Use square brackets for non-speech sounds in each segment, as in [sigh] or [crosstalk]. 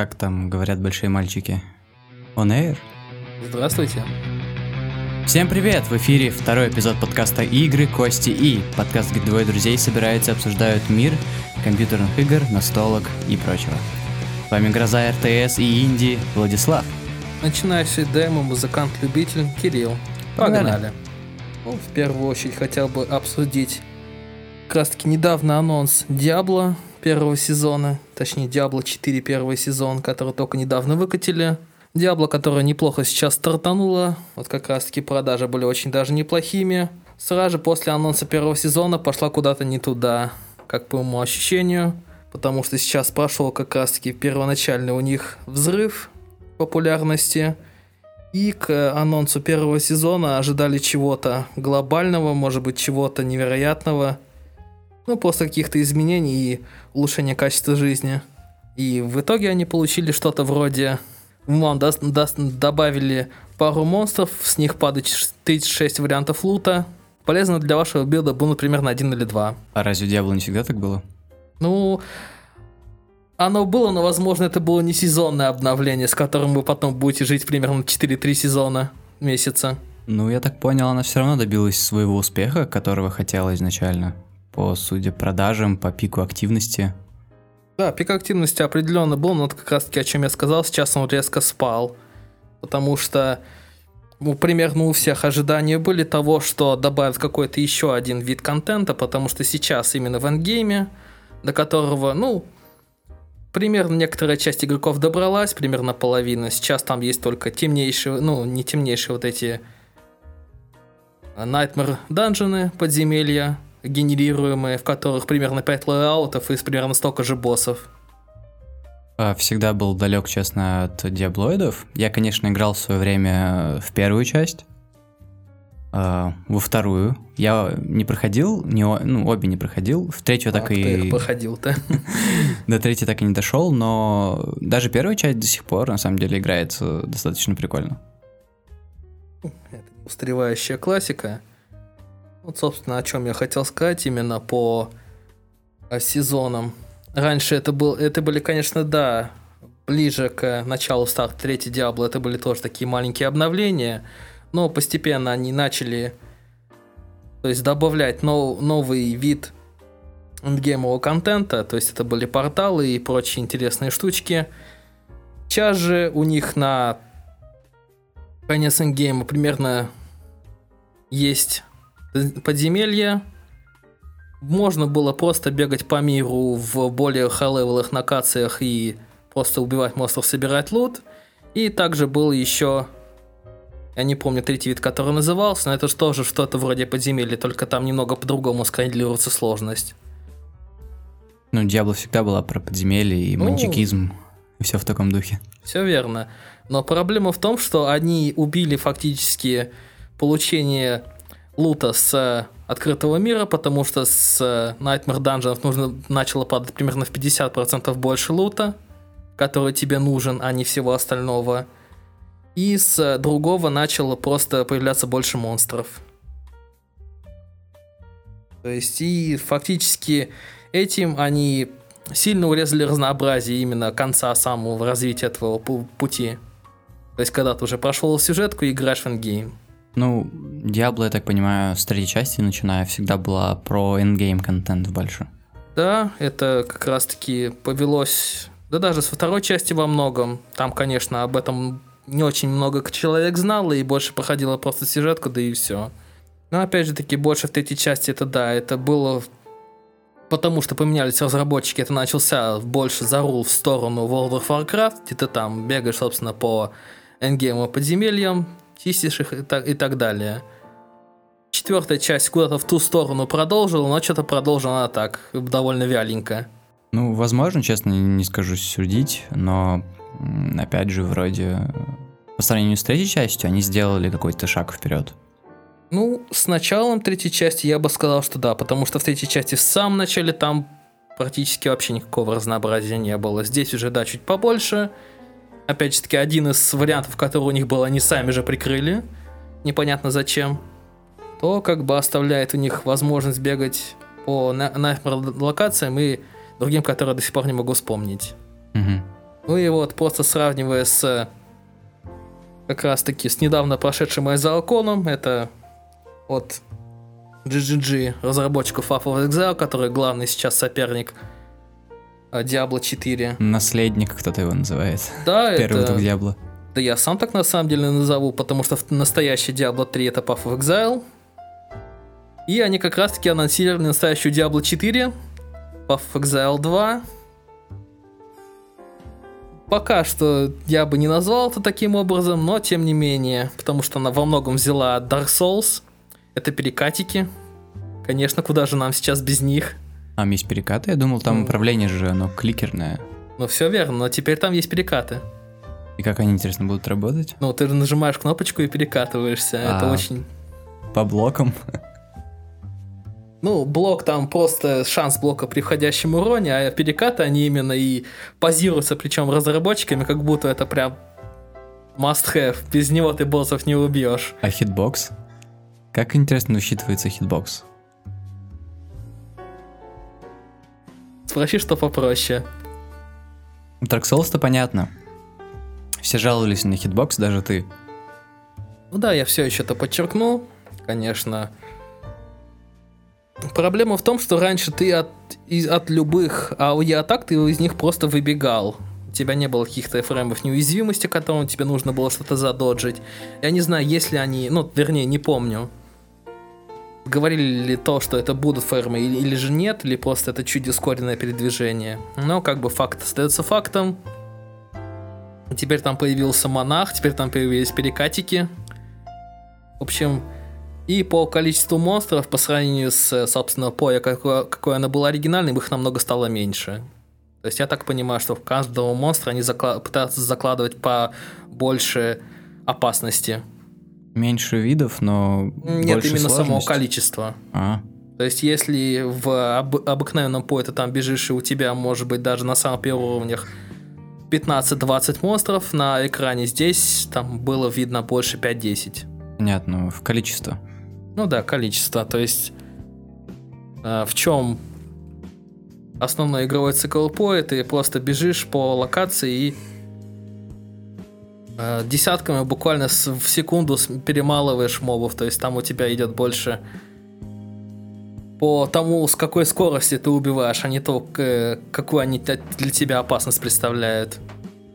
как там говорят большие мальчики? On air? Здравствуйте. Всем привет! В эфире второй эпизод подкаста «Игры, кости и». Подкаст, где двое друзей собираются и обсуждают мир компьютерных игр, настолок и прочего. С вами Гроза РТС и Инди Владислав. Начинающий демо, музыкант-любитель Кирилл. Погнали. Погнали. Ну, в первую очередь хотел бы обсудить как раз таки недавно анонс Диабло первого сезона, точнее Диабло 4 первый сезон, который только недавно выкатили. Диабло, которая неплохо сейчас стартанула, вот как раз таки продажи были очень даже неплохими. Сразу же после анонса первого сезона пошла куда-то не туда, как по моему ощущению, потому что сейчас прошел как раз таки первоначальный у них взрыв популярности. И к анонсу первого сезона ожидали чего-то глобального, может быть, чего-то невероятного. Ну, после каких-то изменений и улучшения качества жизни. И в итоге они получили что-то вроде... Вам даст- даст- добавили пару монстров, с них падает ш- 36 вариантов лута. Полезно для вашего билда было примерно один или два. А разве Диабло не всегда так было? Ну, оно было, но, возможно, это было не сезонное обновление, с которым вы потом будете жить примерно 4-3 сезона месяца. Ну, я так понял, она все равно добилась своего успеха, которого хотела изначально. По, судя продажам, по пику активности. Да, пик активности определенно был, но вот как раз таки, о чем я сказал, сейчас он резко спал. Потому что ну, примерно у всех ожидания были того, что добавят какой-то еще один вид контента, потому что сейчас именно в эндгейме, до которого, ну, примерно некоторая часть игроков добралась, примерно половина. Сейчас там есть только темнейшие, ну, не темнейшие вот эти а, Nightmare данжены, подземелья, генерируемые, в которых примерно 5 лейаутов и примерно столько же боссов. А, Всегда был далек, честно, от диаблоидов. Я, конечно, играл в свое время в первую часть, а, во вторую. Я не проходил, не, ну, обе не проходил. В третью так А, их и... проходил-то? [laughs] До третьей так и не дошел, но даже первая часть до сих пор, на самом деле, играется достаточно прикольно. Это классика. Вот, собственно, о чем я хотел сказать именно по э, сезонам. Раньше это, был, это были, конечно, да, ближе к началу старта третьей Диабло, это были тоже такие маленькие обновления, но постепенно они начали то есть добавлять нов- новый вид эндгеймового контента, то есть это были порталы и прочие интересные штучки. Сейчас же у них на конец endgame а примерно есть подземелье. Можно было просто бегать по миру в более high-level ых локациях и просто убивать монстров, собирать loot. И также был еще, я не помню третий вид, который назывался, но это же тоже что-то вроде подземелья, только там немного по-другому скейлируется сложность. Ну, Диабло всегда была про подземелье и Ну. и все в таком духе. Все верно. Но проблема в том, что они убили фактически получение лута с э, открытого мира, потому что с э, Nightmare Dungeons нужно начало падать примерно в 50% больше лута, который тебе нужен, а не всего остального. И с э, другого начало просто появляться больше монстров. То есть и фактически этим они сильно урезали разнообразие именно конца самого развития этого пу- пути. То есть, когда ты уже прошел сюжетку и играешь в endgame. Ну, Диабло, я так понимаю, с третьей части начиная, всегда была про endgame контент больше. Да, это как раз-таки повелось, да даже со второй части во многом. Там, конечно, об этом не очень много человек знало и больше проходило просто сюжетку, да и все. Но опять же таки, больше в третьей части это да, это было потому что поменялись разработчики, это начался больше зарул в сторону World of Warcraft, где ты там бегаешь, собственно, по эндгейму подземельям, чистишь их и так, и так далее. Четвертая часть куда-то в ту сторону продолжила, но что-то продолжила она так, довольно вяленько. Ну, возможно, честно, не скажу судить, но, опять же, вроде по сравнению с третьей частью они сделали какой-то шаг вперед. Ну, с началом третьей части я бы сказал, что да, потому что в третьей части в самом начале там практически вообще никакого разнообразия не было. Здесь уже, да, чуть побольше. Опять же таки, один из вариантов, который у них был, они сами же прикрыли. Непонятно зачем. То как бы оставляет у них возможность бегать по на- локациям и другим, которые до сих пор не могу вспомнить. Мгм. Ну и вот просто сравнивая с как раз таки с недавно прошедшим Айзалконом, это от GGG, разработчиков of Exile, который главный сейчас соперник а, Diablo 4. Наследник кто-то его называет. Да, Первый это... дух Диабло. Да я сам так на самом деле назову, потому что настоящий Diablo 3 это Path of Exile. И они как раз таки анонсировали настоящую Diablo 4, Path of Exile 2. Пока что я бы не назвал это таким образом, но тем не менее, потому что она во многом взяла Dark Souls. Это перекатики. Конечно, куда же нам сейчас без них? А есть перекаты? Я думал, там Ну. управление же, оно кликерное. Ну все верно, но теперь там есть перекаты. И как они, интересно, будут работать? Ну, ты нажимаешь кнопочку и перекатываешься. Это А. очень По блокам? Ну, блок там просто шанс блока при входящем уроне, а перекаты они именно и позиционируются, причем разработчиками, как будто это прям must have. Без него ты боссов не убьешь. А hitbox? Как, интересно, учитывается hitbox? Спроси, что попроще. Dark Souls-то понятно. Все жаловались на hitbox, даже ты. Ну да, я все еще это подчеркну, конечно. Проблема в том, что раньше ты от, из- от любых AoE атак ты из них просто выбегал. У тебя не было каких-то frame ов неуязвимости, которым тебе нужно было что-то за dodge ить. Я не знаю, если они, ну, вернее, не помню. Говорили ли то, что это будут frame ы или, же нет, или просто это чуть ускоренное передвижение. Но как бы факт остается фактом. Теперь там появился монах, теперь там появились перекатики. В общем, и по количеству монстров, по сравнению с, собственно, Поя, какое, какое оно было оригинальным, их намного стало меньше. То есть я так понимаю, что в каждого монстра они закла- пытаются закладывать по больше опасности. Меньше видов, но Нет, больше именно самого сложности. количества. А, То есть, если в об- обыкновенном пое ты там бежишь, и у тебя, может быть, даже на самых первых уровнях 15-20 монстров на экране, здесь там было видно больше 5-10. понятно, в количество. Ну да, количество. То есть э, в чем основной игровой цикл поя, ты просто бежишь по локации и десятками буквально в секунду перемалываешь мобов. То есть там у тебя идет больше по тому, с какой скорости ты убиваешь, а не то, какую они для тебя опасность представляют.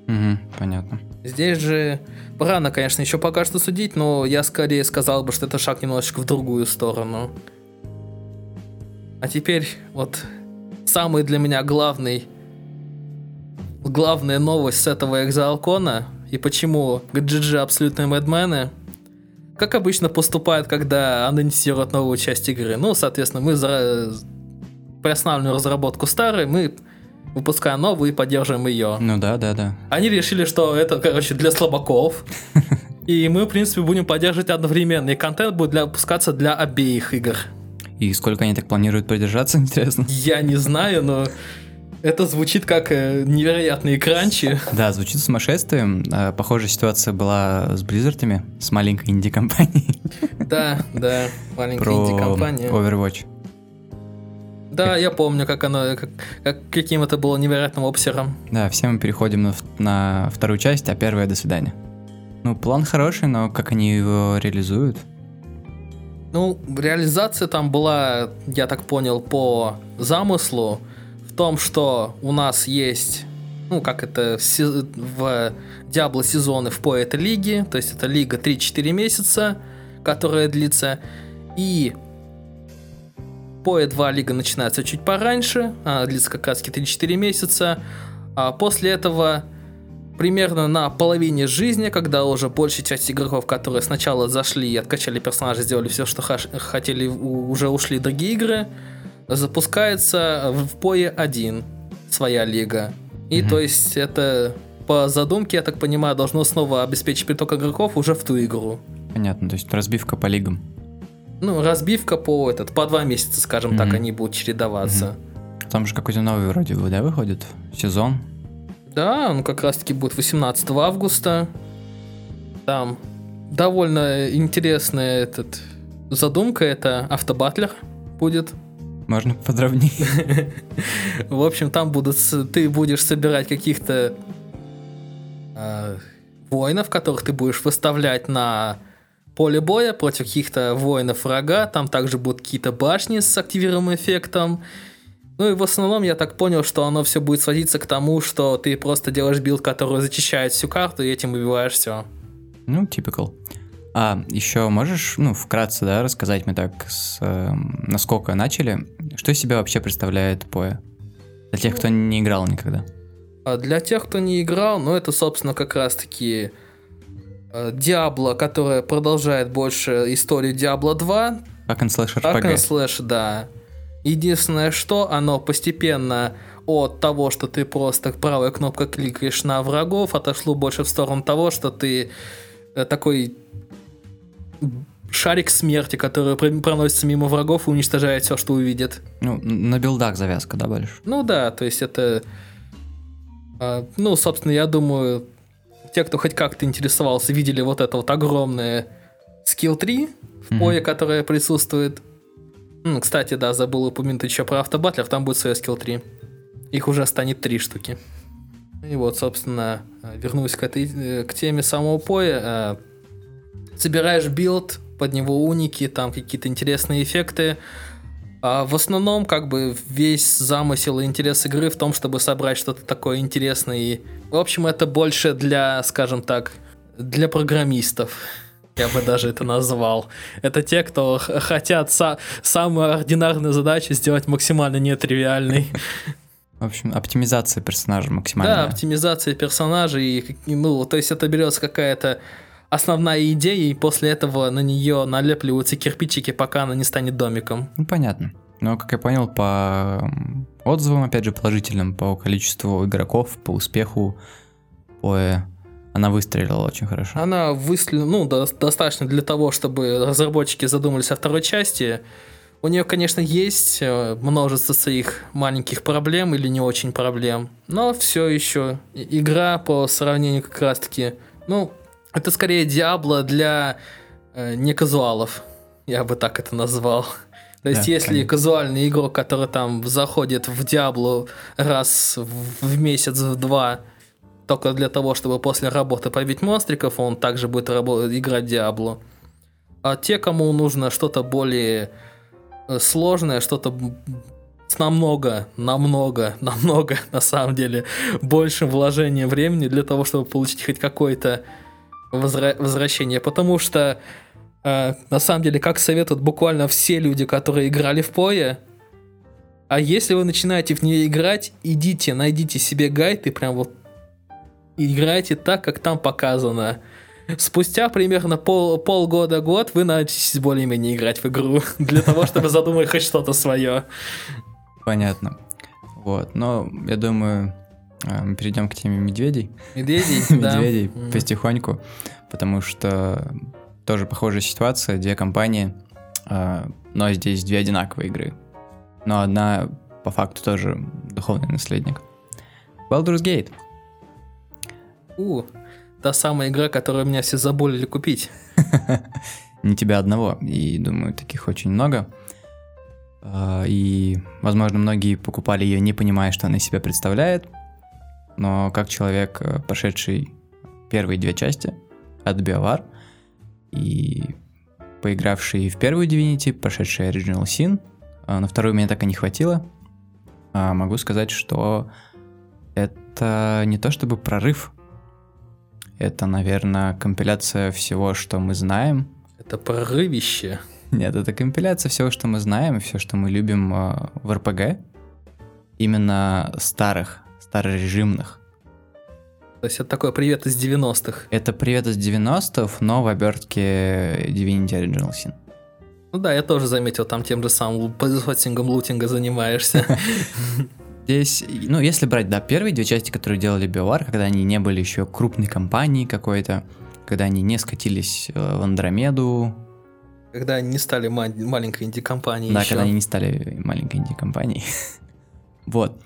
Угу, понятно. Здесь же рано, конечно, еще пока что судить, но я скорее сказал бы, что это шаг немножечко в другую сторону. А теперь вот самый для меня главный главная новость с этого экзоалкона и почему GG абсолютные мэдмены как обычно поступают, когда анонсируют новую часть игры. Ну, соответственно, мы за приостанавливаем разработку старой, мы выпускаем новую и поддерживаем ее. Ну да, да, да. Они решили, что это, короче, для слабаков. [laughs] И мы, в принципе, будем поддерживать одновременно. И контент будет для, выпускаться для обеих игр. И сколько они так планируют продержаться, [laughs] интересно? Я не знаю, но это звучит как э, невероятные кранчи. Да, звучит сумасшествием. А, Похожая ситуация была с Близзардами, с маленькой инди-компанией Да, да, маленькая инди-компания. Overwatch. Да, я помню, как оно, как, как- каким это было невероятным обсером. Да, все мы переходим на, на вторую часть, а первая до свидания. Ну, план хороший, но как они его реализуют? Ну, реализация там была, я так понял, по замыслу том, что у нас есть, ну, как это в, Diablo сезоны в по этой лиге, то есть это лига 3-4 месяца, которая длится, и PoE 2 лига начинается чуть пораньше, она длится как раз 3-4 месяца, а после этого примерно на половине жизни, когда уже большая часть игроков, которые сначала зашли и откачали персонажа, сделали все, что хотели, уже ушли другие игры, запускается в PoE 1 своя лига. И Мгм. то есть это по задумке, я так понимаю, должно снова обеспечить приток игроков уже в ту игру. Понятно, то есть разбивка по лигам. Ну, разбивка по этот, по два месяца, скажем так, Мгм. они будут чередоваться. Там же какой-то новый вроде бы, да, выходит? Сезон? Да, он как раз таки будет 18 августа. Там довольно интересная этот задумка, это автобатлер будет. Можно подробнее? В общем, там будут, ты будешь собирать каких-то э, воинов, которых ты будешь выставлять на поле боя против каких-то воинов врага. Там также будут какие-то башни с активируемым эффектом. Ну и в основном я так понял, что оно все будет сводиться к тому, что ты просто делаешь build, который зачищает всю карту, и этим убиваешь все. Ну, typical. А еще можешь, ну, вкратце, да, рассказать мне так, с, э, насколько начали, что из себя вообще представляет Поя? Для тех, кто не играл никогда. А для тех, кто не играл, ну, это, собственно, как раз-таки Диабло, которая продолжает больше историю Диабло 2. Как and Slash RPG. Как and Slash, да. Единственное, что оно постепенно от того, что ты просто правой кнопкой кликаешь на врагов, отошло больше в сторону того, что ты э, такой шарик смерти, который проносится мимо врагов и уничтожает все, что увидит. Ну, на билдах завязка, да, больше? Ну да, то есть это... А, ну, собственно, я думаю, те, кто хоть как-то интересовался, видели вот это вот огромное скилл 3 в mm-hmm. пое, которое присутствует. Кстати, да, забыл упомянуть еще про автобатлер, там будет свой скилл 3. Их уже станет три штуки. И вот, собственно, вернусь к, этой, э, к теме самого PoE. Э, собираешь build, под него уники, там какие-то интересные эффекты. А в основном, как бы, весь замысел и интерес игры в том, чтобы собрать что-то такое интересное. И, в общем, это больше для, скажем так, для программистов я бы даже это назвал. Это те, кто хотят са- самую ординарную задачу сделать максимально нетривиальной. В общем, оптимизация персонажа максимально. Да, оптимизация персонажей. Ну, то есть это берется какая-то основная идея, и после этого на нее налепливаются кирпичики, пока она не станет домиком. Ну, понятно. Но, как я понял, по отзывам, опять же, положительным, по количеству игроков, по успеху, по она выстрелила очень хорошо. Она выстрелила, ну, до, достаточно для того, чтобы разработчики задумались о второй части. У нее, конечно, есть э, множество своих маленьких проблем или не очень проблем, но все еще игра по сравнению как раз-таки, ну, это скорее Диабло для э, не казуалов, я бы так это назвал. То есть, да, если конечно. казуальный игрок, который там заходит в Диабло раз в, месяц, в два, только для того, чтобы после работы побить монстриков, он также будет играть Диабло. А те, кому нужно что-то более э, сложное, что-то с намного, намного, намного, [laughs] на самом деле, большим вложением времени для того, чтобы получить хоть какое-то возра- возвращение. Потому что, э, на самом деле, как советуют буквально все люди, которые играли в Пое, а если вы начинаете в нее играть, идите, найдите себе гайд и прям вот играйте так, как там показано. Спустя примерно пол, полгода-год вы научитесь более-менее играть в игру [laughs] для того, чтобы задумать хоть что-то свое. Понятно. Вот, но я думаю, мы перейдем к теме медведей. Медведей, [laughs] Медведей потихоньку, потому что тоже похожая ситуация, две компании, э, но здесь две одинаковые игры. Но одна по факту тоже духовный наследник. Baldur's Gate — у, та самая игра, которую меня все заболели купить. [laughs] Не тебя одного, и думаю, таких очень много. А, и, возможно, многие покупали ее, не понимая, что она из себя представляет. Но как человек, э, прошедший первые две части от BioWare, и поигравший в первую Divinity, прошедший Original Sin, а на вторую меня так и не хватило, а могу сказать, что это не то чтобы прорыв это, наверное, компиляция всего, что мы знаем. Это прорывище. Нет, это компиляция всего, что мы знаем, все, что мы любим э, в РПГ. Именно старых, старорежимных. То есть это такой привет из 90-х. Это привет из 90-х, но в обертке Divinity Original Sin. Ну да, я тоже заметил, там тем же самым производством лутинга занимаешься. [laughs] Здесь, ну, если брать, да, первые две части, которые делали BioWare, когда они не были еще крупной компанией какой-то, когда они не скатились э, в Андромеду. Когда они не стали ма- маленькой инди-компанией Да, еще. когда они не стали маленькой инди-компанией. [laughs] вот.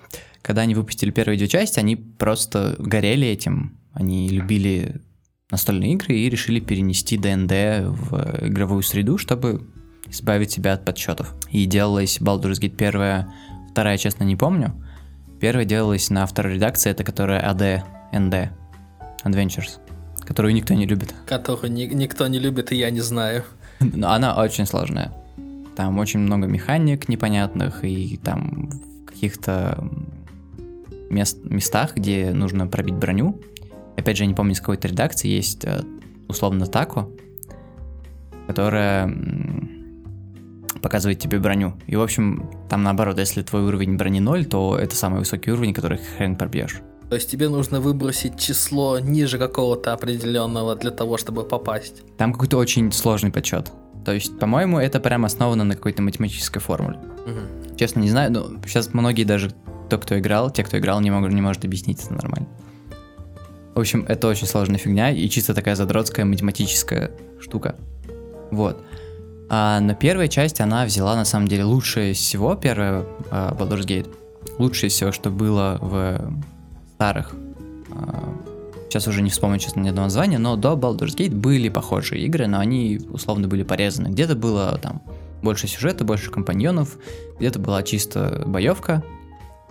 Когда они выпустили первые две части, они просто горели этим. Они любили настольные игры и решили перенести ДНД в игровую среду, чтобы избавить себя от подсчетов. И делалась Baldur's Gate первая, вторая, честно, не помню. Первая делалась на второй редакции, это которая AD, ND. Adventures, которую никто не любит. Которую ни- никто не любит, и я не знаю. Но она очень сложная. Там очень много механик непонятных, и там каких-то мест, местах, где нужно пробить броню. Опять же, я не помню, из какой-то редакции есть э, условно тако, которая показывает тебе броню. И, в общем, там наоборот, если твой уровень брони 0, то это самый высокий уровень, который хрен пробьешь. То есть тебе нужно выбросить число ниже какого-то определенного для того, чтобы попасть. Там какой-то очень сложный подсчет. То есть, по-моему, это прям основано на какой-то математической формуле. Мгм. Честно, не знаю, но сейчас многие даже, то, кто играл, те, кто играл, не, могут, не может объяснить это нормально. В общем, это очень сложная фигня и чисто такая задротская математическая штука. Вот. А, но первая часть, она взяла, на самом деле, лучшее всего, первая а, Baldur's Gate. Лучшее всего, что было в старых. а, сейчас уже не вспомню, честно, ни одного названия, но до Baldur's Gate были похожие игры, но они условно были порезаны. Где-то было там больше сюжета, больше компаньонов, где-то была чисто боевка,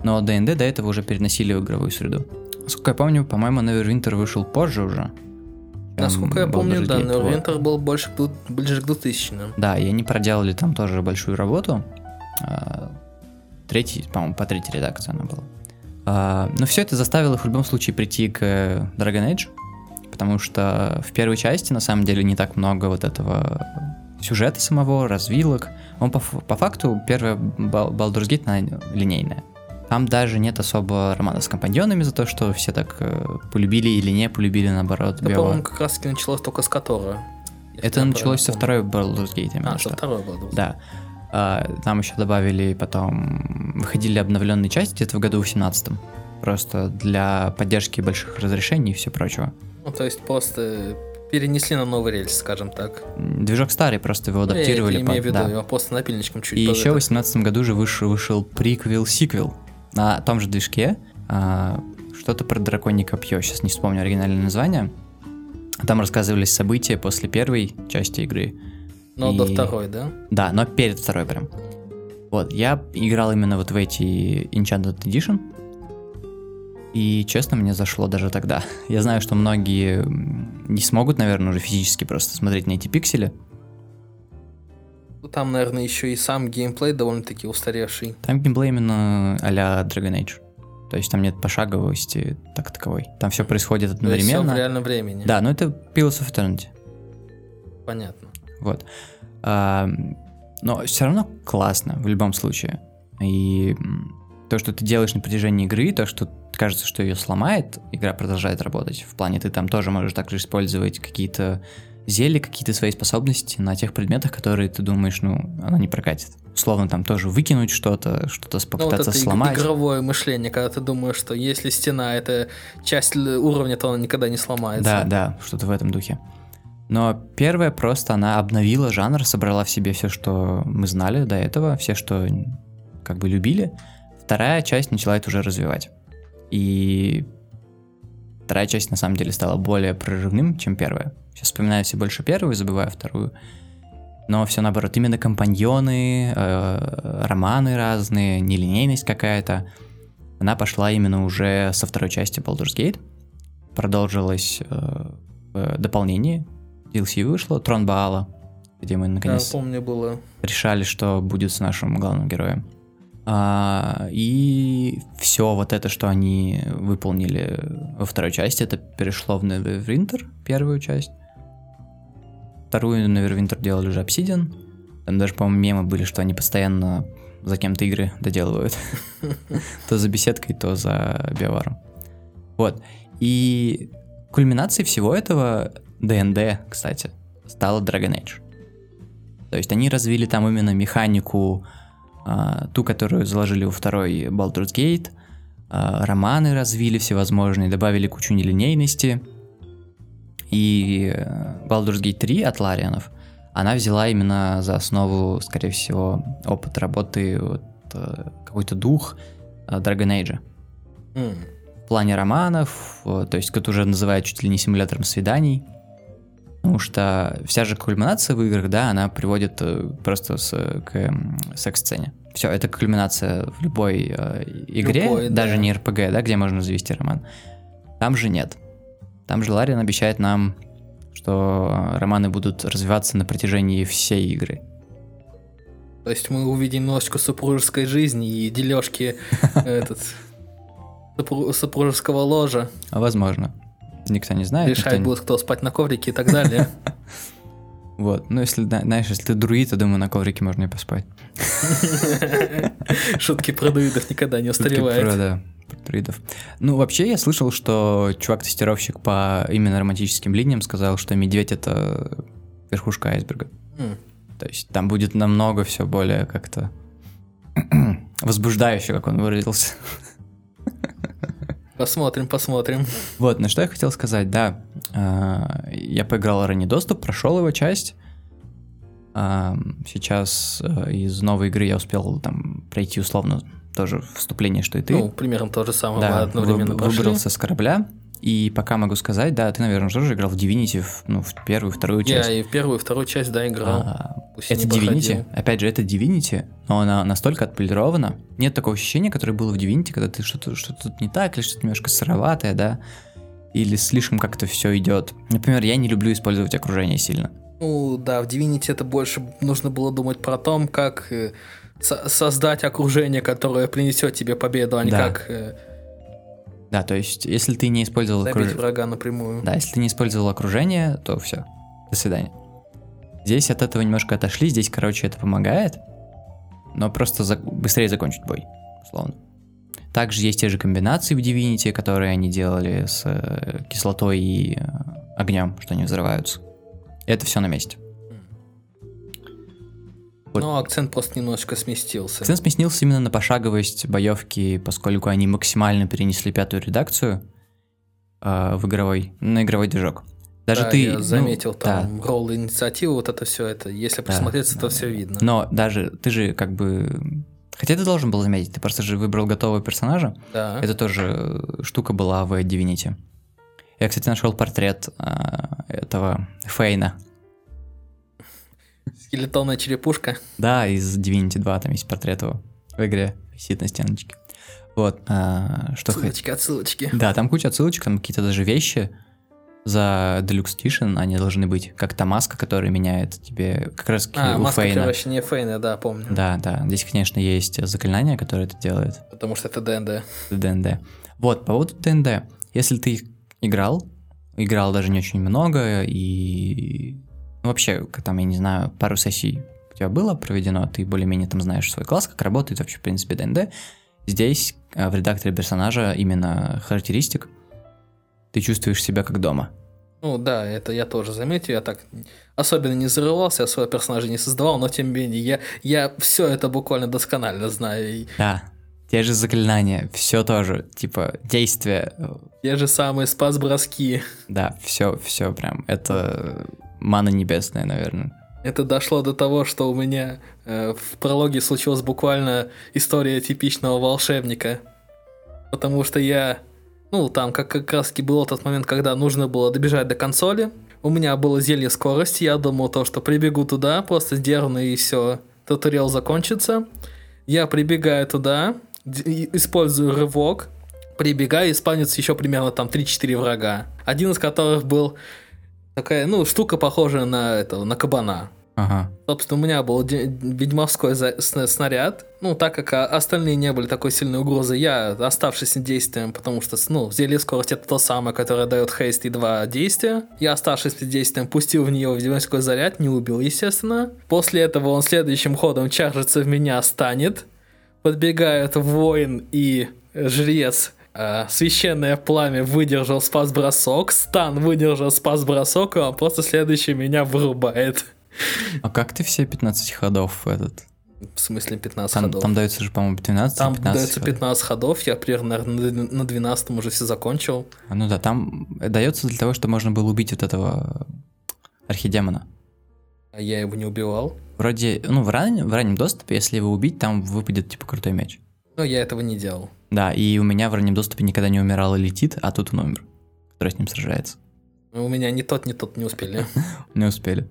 но ДНД до этого уже переносили в игровую среду. Насколько я помню, по-моему, Neverwinter вышел позже уже. Насколько я помню, да, вот. Винтер был больше ближе к 2000 Да, и они проделали там тоже большую работу. А, Третий, по-моему, по третьей редакции она была. А, Но все это заставило их в любом случае прийти к Dragon Age, потому что в первой части на самом деле не так много вот этого сюжета самого, развилок. Он по, по факту первая Baldur's Gate, она линейная. Там даже нет особо романа с компаньонами за то, что все так э, полюбили или не полюбили, наоборот, Биовар. по-моему, как раз таки началось только с которого. Это началось со второй Baldur's Gate именно А, что. со второй да. Да. А, Там еще добавили потом, выходили обновленные части где-то в году в 17 Просто для поддержки больших разрешений и все прочего. Ну, то есть просто перенесли на новый рельс, скажем так. Движок старый, просто его Ну, я адаптировали. это имею в виду, да. его просто напильничком чуть И под еще в это. 18 году же вышел, вышел приквел-сиквел на том же движке. а, Что-то про драконье копье, сейчас не вспомню оригинальное название. Там рассказывались события после первой части игры. Но до и- второй, да? Да, но перед второй прям. Вот, я играл именно вот в эти Enchanted Edition. И, честно, мне зашло даже тогда. [laughs] Я знаю, что многие не смогут, наверное, уже физически просто смотреть на эти пиксели. Ну, Там, наверное, еще и сам геймплей довольно-таки устаревший. Там геймплей именно а-ля Dragon Age. То есть там нет пошаговости так таковой. Там все происходит есть всё в одновременно. реальном времени. Да, но это Pillars of Eternity. Понятно. Вот. А, но все равно классно в любом случае. И то, что ты делаешь на протяжении игры, то, что кажется, что ее сломает, игра продолжает работать. В плане ты там тоже можешь также использовать какие-то зелья, какие-то свои способности на тех предметах, которые ты думаешь, ну, она не прокатит. Условно там тоже выкинуть что-то, что-то Ну, вот попытаться это иг- сломать. игровое мышление, когда ты думаешь, что если стена это часть уровня, то она никогда не сломается. Да, да, что-то в этом духе. Но первая просто она обновила жанр, собрала в себе все, что мы знали до этого, все, что как бы любили. Вторая часть начала это уже развивать. И вторая часть на самом деле стала более прорывным, чем первая. Сейчас вспоминаю все больше первую, забываю вторую. Но все наоборот, именно компаньоны, э, романы разные, нелинейность какая-то. Она пошла именно уже со второй части Baldur's Gate продолжилось э, в дополнении. DLC вышло, Трон Баала, где мы Да, наконец помню, было. решали, что будет с нашим главным героем. А, и все вот это, что они выполнили во второй части, это перешло в Neverwinter, первую часть. Вторую Neverwinter делали уже Obsidian. Там даже, по-моему, мемы были, что они постоянно за кем-то игры доделывают. [laughs] То за беседкой, то за биоваром. Вот. И кульминацией всего этого ДНД, кстати, стала Dragon Age. То есть они развили там именно механику, ту, которую заложили во второй Baldur's Gate, а, романы развили всевозможные, добавили кучу нелинейности. И э, Baldur's Gate 3 от Ларианов, она взяла именно за основу, скорее всего, опыт работы, вот, э, какой-то дух э, Dragon Age. М. В плане романов, то есть это уже называют чуть ли не симулятором свиданий. Потому что вся же кульминация в играх, да, она приводит просто с, к секс-сцене. Все, это кульминация в любой э, игре, Любой, даже да. не РПГ, да, где можно завести роман. Там же нет. Там же Ларин обещает нам, что романы будут развиваться на протяжении всей игры. То есть мы увидим немножечко супружеской жизни и дележки [laughs] этот супружеского ложа. Возможно. Никто не знает. Решать будет, кто спать на коврике и так далее. [laughs] Вот, ну если, знаешь, если ты друид, то думаю, на коврике можно и поспать. [laughs] Шутки про друидов никогда не устаревают. Про, да, друидов. Ну, вообще, я слышал, что чувак-тестировщик по именно романтическим линиям сказал, что медведь — это верхушка айсберга. То есть там будет намного все более как-то [clears throat] возбуждающе, как он выразился. [laughs] Посмотрим, посмотрим. Вот, на что я хотел сказать, да. Э, я поиграл ранний доступ, прошел его часть. Э, сейчас э, из новой игры я успел там пройти условно тоже вступление, что и ты. Ну, примерно то же самое, да, одновременно вы, выбрался с корабля, и пока могу сказать, да, ты, наверное, тоже играл в Divinity, в, ну, в первую, вторую часть. Я и в первую, вторую часть, да, играл. А, это Divinity, опять же, это Divinity, но она настолько отполирована. Нет такого ощущения, которое было в Divinity, когда ты что-то что тут не так, или что-то немножко сыроватое, да, или слишком как-то все идет. Например, я не люблю использовать окружение сильно. Ну, да, в Divinity это больше нужно было думать про то, как э, создать окружение, которое принесет тебе победу, а не да. как э, да, то есть, если ты не использовал окружение... врага напрямую. Да, если ты не использовал окружение, то все. До свидания. Здесь от этого немножко отошли, здесь, короче, это помогает, но просто за... быстрее закончить бой, условно. Также есть те же комбинации в Divinity, которые они делали с э, кислотой и э, огнем, что они взрываются. Это все на месте. Но акцент просто немножечко сместился. Акцент сместился именно на пошаговость боевки, поскольку они максимально перенесли пятую редакцию э, в игровой, на игровой движок. Даже да, ты, я ну, заметил ну, там да. ролл инициативы, вот это все это. Если присмотреться, да, то да. все видно. Но даже ты же как бы. Хотя ты должен был заметить, ты просто же выбрал готового персонажа. Да. Это тоже штука была в Divinity. Я, кстати, нашел портрет э, этого Фейна Скелетонная черепушка. Да, из Divinity 2 там есть портрет его в игре, висит на стеночке. Вот, а, что Ссылочки, отсылочки. Да, там куча отсылочек, там какие-то даже вещи за Deluxe Edition, они должны быть. Как та маска, которая меняет тебе как раз а, у маска Фейна. превращения Фейна, да, помню. Да, да. Здесь, конечно, есть заклинание, которое это делает. Потому что это ДНД. ДНД. Вот, по поводу ДНД. Если ты играл, играл даже не очень много, и ну, вообще, там, я не знаю, пару сессий у тебя было проведено, ты более-менее там знаешь свой класс, как работает вообще, в принципе, ДНД. Здесь э, в редакторе персонажа именно характеристик ты чувствуешь себя как дома. Ну да, это я тоже заметил, я так особенно не зарывался, я своего персонажа не создавал, но тем не менее, я, я все это буквально досконально знаю. Да, те же заклинания, все тоже, типа, действия. Те же самые спас-броски. Да, все, все прям, это Мана небесная, наверное. Это дошло до того, что у меня э, в прологе случилась буквально история типичного волшебника. Потому что я, ну, там как, как раз таки был тот момент, когда нужно было добежать до консоли. У меня было зелье скорости, я думал то, что прибегу туда, просто сдерну и все, туториал закончится. Я прибегаю туда, использую рывок, прибегаю, и еще примерно там 3-4 врага. Один из которых был такая, ну, штука похожая на этого, на кабана. Ага. Собственно, у меня был ведьмовской снаряд. Ну, так как остальные не были такой сильной угрозой, я, оставшись действием, потому что, ну, зелье скорость это то самое, которое дает хейст и два действия. Я, оставшись действием, пустил в нее ведьмовской заряд, не убил, естественно. После этого он следующим ходом чаржится в меня, станет. Подбегает воин и жрец священное пламя выдержал спас-бросок, стан выдержал спас-бросок, и он просто следующий меня вырубает. А как ты все 15 ходов этот? В смысле 15 там, ходов? Там дается же, по-моему, 12 Там 15 дается 15 ходов, я примерно на 12 уже все закончил. А, ну да, там дается для того, чтобы можно было убить вот этого архидемона. А я его не убивал? Вроде, ну, в, ран... в раннем доступе, если его убить, там выпадет, типа, крутой меч. Но я этого не делал. Да, и у меня в раннем доступе никогда не умирал и летит, а тут он умер, который с ним сражается. Ну, у меня ни тот, ни тот не успели. [laughs] Не успели.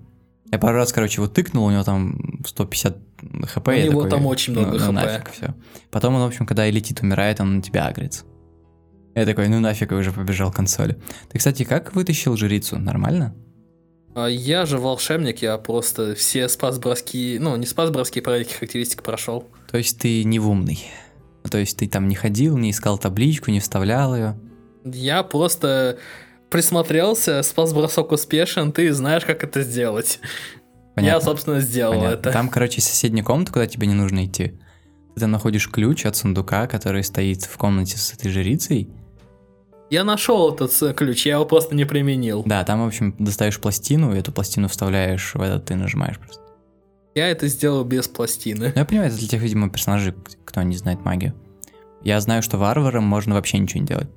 Я пару раз, короче, его тыкнул, у него там 150 хп. У него там очень много ну, хп. Нафиг, все. Потом он, в общем, когда и летит, умирает, он на тебя агрится. Я такой, ну нафиг, и уже побежал к консоли. Ты, кстати, как вытащил жрицу? Нормально? А я же волшебник, я просто все спас-броски, ну, не спас-броски, проверки характеристик прошел. То есть ты не в умный? То есть ты там не ходил, не искал табличку, не вставлял ее? Я просто присмотрелся, спас-бросок успешен, ты знаешь, как это сделать. Понятно. Я, собственно, сделал Понятно. это. Там, короче, соседняя комната, куда тебе не нужно идти. Ты там находишь ключ от сундука, который стоит в комнате с этой жрицей. Я нашел этот ключ, я его просто не применил. Да, там, в общем, достаешь пластину, и эту пластину вставляешь в этот, ты нажимаешь просто. Я это сделал без пластины. Ну, я понимаю, это для тех, видимо, персонажей, кто не знает магию. Я знаю, что варварам можно вообще ничего не делать.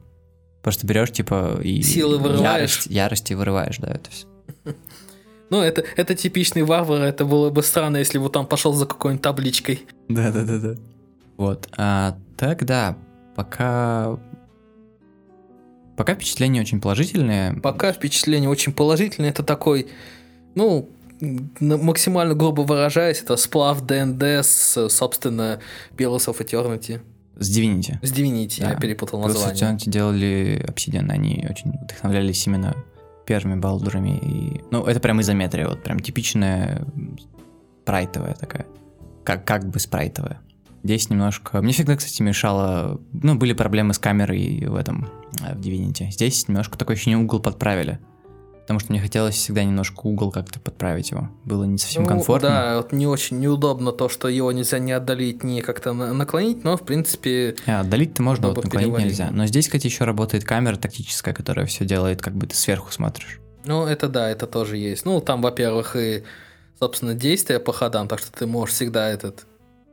Просто берешь, типа, и... Силы вырываешь. Ярость, ярость и вырываешь, да, это все. [laughs] Ну, это, это типичный варвар, это было бы странно, если бы там пошел за какой-нибудь табличкой. Да, да, да, да. Вот. А, так, да, пока... Пока впечатления очень положительные. Пока впечатление очень положительное, это такой, ну, максимально грубо выражаясь, это сплав ДНД с, собственно, Pillars of Eternity. С Divinity. С Divinity, Да. я перепутал Просто название. Eternity делали Obsidian, они очень вдохновлялись именно первыми балдурами. И... Ну, это прям изометрия, вот прям типичная спрайтовая такая. Как, как бы спрайтовая. Здесь немножко... Мне всегда, кстати, мешало... Ну, были проблемы с камерой в этом, э, в Divinity. Здесь немножко такой ощущение угол подправили. Потому что мне хотелось всегда немножко угол как-то подправить его. Было не совсем Ну, комфортно. Да, вот не очень неудобно то, что его нельзя не отдалить, не как-то на- наклонить, но, в принципе, А, отдалить-то можно, вот наклонить перевалили. нельзя. Но здесь, кстати, еще работает камера тактическая, которая все делает, как бы ты сверху смотришь. ну, это да, это тоже есть. Ну, там, во-первых, и, собственно, действия по ходам, так что ты можешь всегда этот,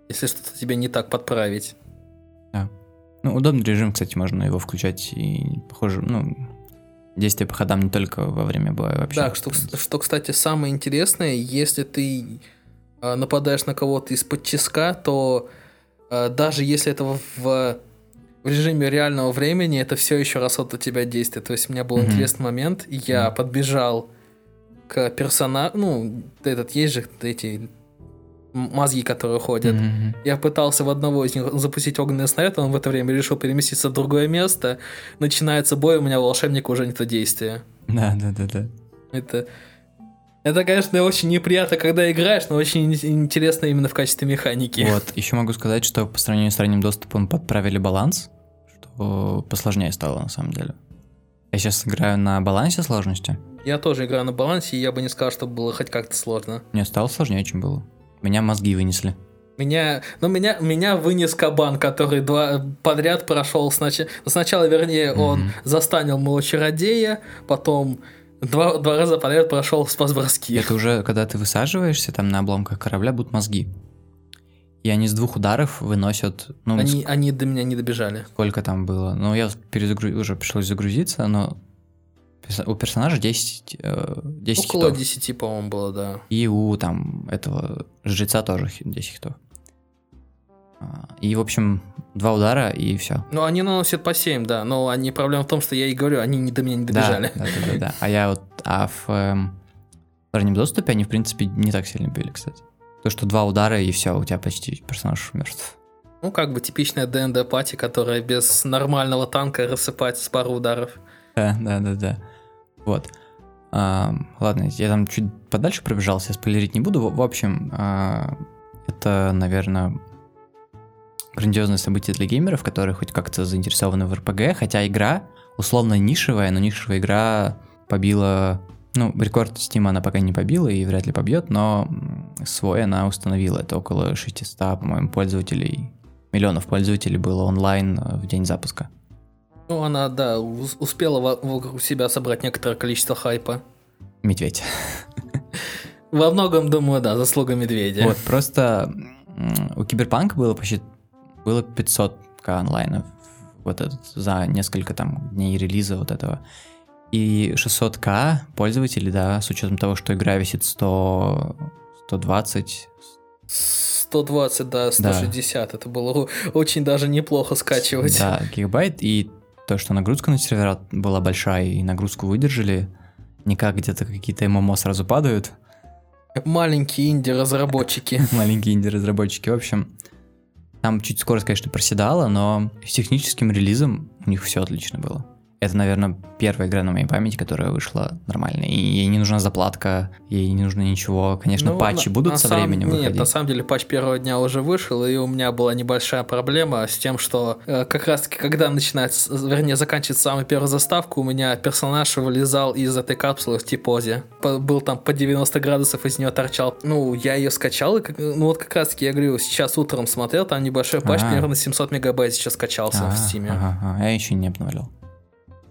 если что-то тебе не так подправить. Ну, удобный режим, кстати, можно его включать и, похоже, ну, действия по ходам не только во время боя вообще. Да, что, что, кстати, самое интересное, если ты э, нападаешь на кого-то из-под тиска, то э, даже если это в, в режиме реального времени, это все еще раз от тебя действие. То есть у меня был Мгм. интересный момент, и я Мгм. подбежал к персонажу, ну, этот есть же эти мозги, которые ходят. Мгм. Я пытался в одного из них запустить огненный снаряд, он в это время решил переместиться в другое место. Начинается бой, у меня волшебник уже не то действие. Да, да, да, да. Это, это, конечно, очень неприятно, когда играешь, но очень ин- интересно именно в качестве механики. Вот, еще могу сказать, что по сравнению с ранним доступом подправили баланс, что посложнее стало на самом деле. Я сейчас играю на балансе сложности. Я тоже играю на балансе, и я бы не сказал, что было хоть как-то сложно. Мне стало сложнее, чем было. Меня мозги вынесли. Меня, ну, меня, меня вынес кабан, который два подряд прошел сначала. Сначала, вернее, он Мгм. застанил моего чародея, потом два, два раза подряд прошел спас броски. Это уже, когда ты высаживаешься там на обломках корабля, будут мозги. И они с двух ударов выносят, ну, Они, они до меня не добежали. сколько там было. Ну, я перезагру... уже пришлось загрузиться, но у персонажа 10, э, 10 Около хитов. 10, по-моему, было, да. И у там этого жреца тоже хи- 10 хитов. А, И, в общем, два удара, и все. Ну, они наносят по 7, да, но они, проблема в том, что я и говорю, они не до меня не добежали. да, да, да, да. А я вот, а в эм, раннем доступе они, в принципе, не так сильно били, кстати. То, что два удара, и все, у тебя почти персонаж мертв. Ну, как бы типичная ДНД пати, которая без нормального танка рассыпается с пару ударов. Да, да, да, да. Вот. Ам, ладно, я там чуть подальше пробежался, спойлерить не буду. В, в общем, а, это, наверное, грандиозное событие для геймеров, которые хоть как-то заинтересованы в РПГ, хотя игра условно нишевая, но нишевая игра побила... Ну, рекорд Steam она пока не побила и вряд ли побьет, но свой она установила. Это около 600, по-моему, пользователей, миллионов пользователей было онлайн э, в день запуска. Ну, она, да, ус- успела во- вокруг себя собрать некоторое количество хайпа. Медведь. Во многом, думаю, да, заслуга медведя. Вот, просто у Киберпанка было почти было 500к онлайна вот этот, за несколько там дней релиза вот этого. И 600к пользователей, да, с учетом того, что игра весит 100, 120, 120, да, 160. Это было очень даже неплохо скачивать. да, гигабайт, и то, что нагрузка на сервера была большая, и нагрузку выдержали, не как где-то какие-то ММО сразу падают, Маленькие инди-разработчики. [laughs] маленькие инди-разработчики. В общем, Там чуть скорость, конечно, проседала, но с техническим релизом у них все отлично было. Это, наверное, первая игра на моей памяти, которая вышла нормально. И ей не нужна заплатка, ей не нужно ничего. Конечно, ну, патчи на, будут на со сам... временем Нет, выходить. на самом деле патч первого дня уже вышел, и у меня была небольшая проблема с тем, что э, как раз-таки, когда начинается, вернее, заканчивается самая первая заставка, у меня персонаж вылезал из этой капсулы в типозе. По, был там по 90 градусов, из нее торчал. Ну, я ее скачал, и как, ну вот как раз-таки, я говорю, сейчас утром смотрел, там небольшой патч, А-а-а. примерно 700 мегабайт сейчас скачался А-а-а. в Steam. Ага, ага, я еще не обновлял.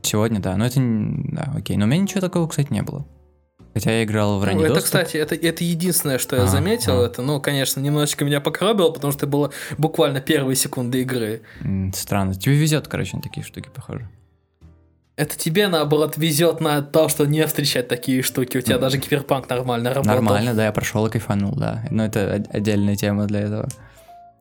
Сегодня, да. Но это... Да, окей. Но у меня ничего такого, кстати, не было. Хотя я играл в ранний ну, Это, кстати, это, это единственное, что я а, заметил. А. Это, ну, конечно, немножечко меня покоробило, потому что это было буквально первые секунды игры. Странно. Тебе везет, короче, на такие штуки, похоже. Это тебе, наоборот, везет на то, что не встречать такие штуки. У тебя mm. даже киберпанк нормально работал. Нормально, да, я прошел и кайфанул, да. Но это отдельная тема для этого.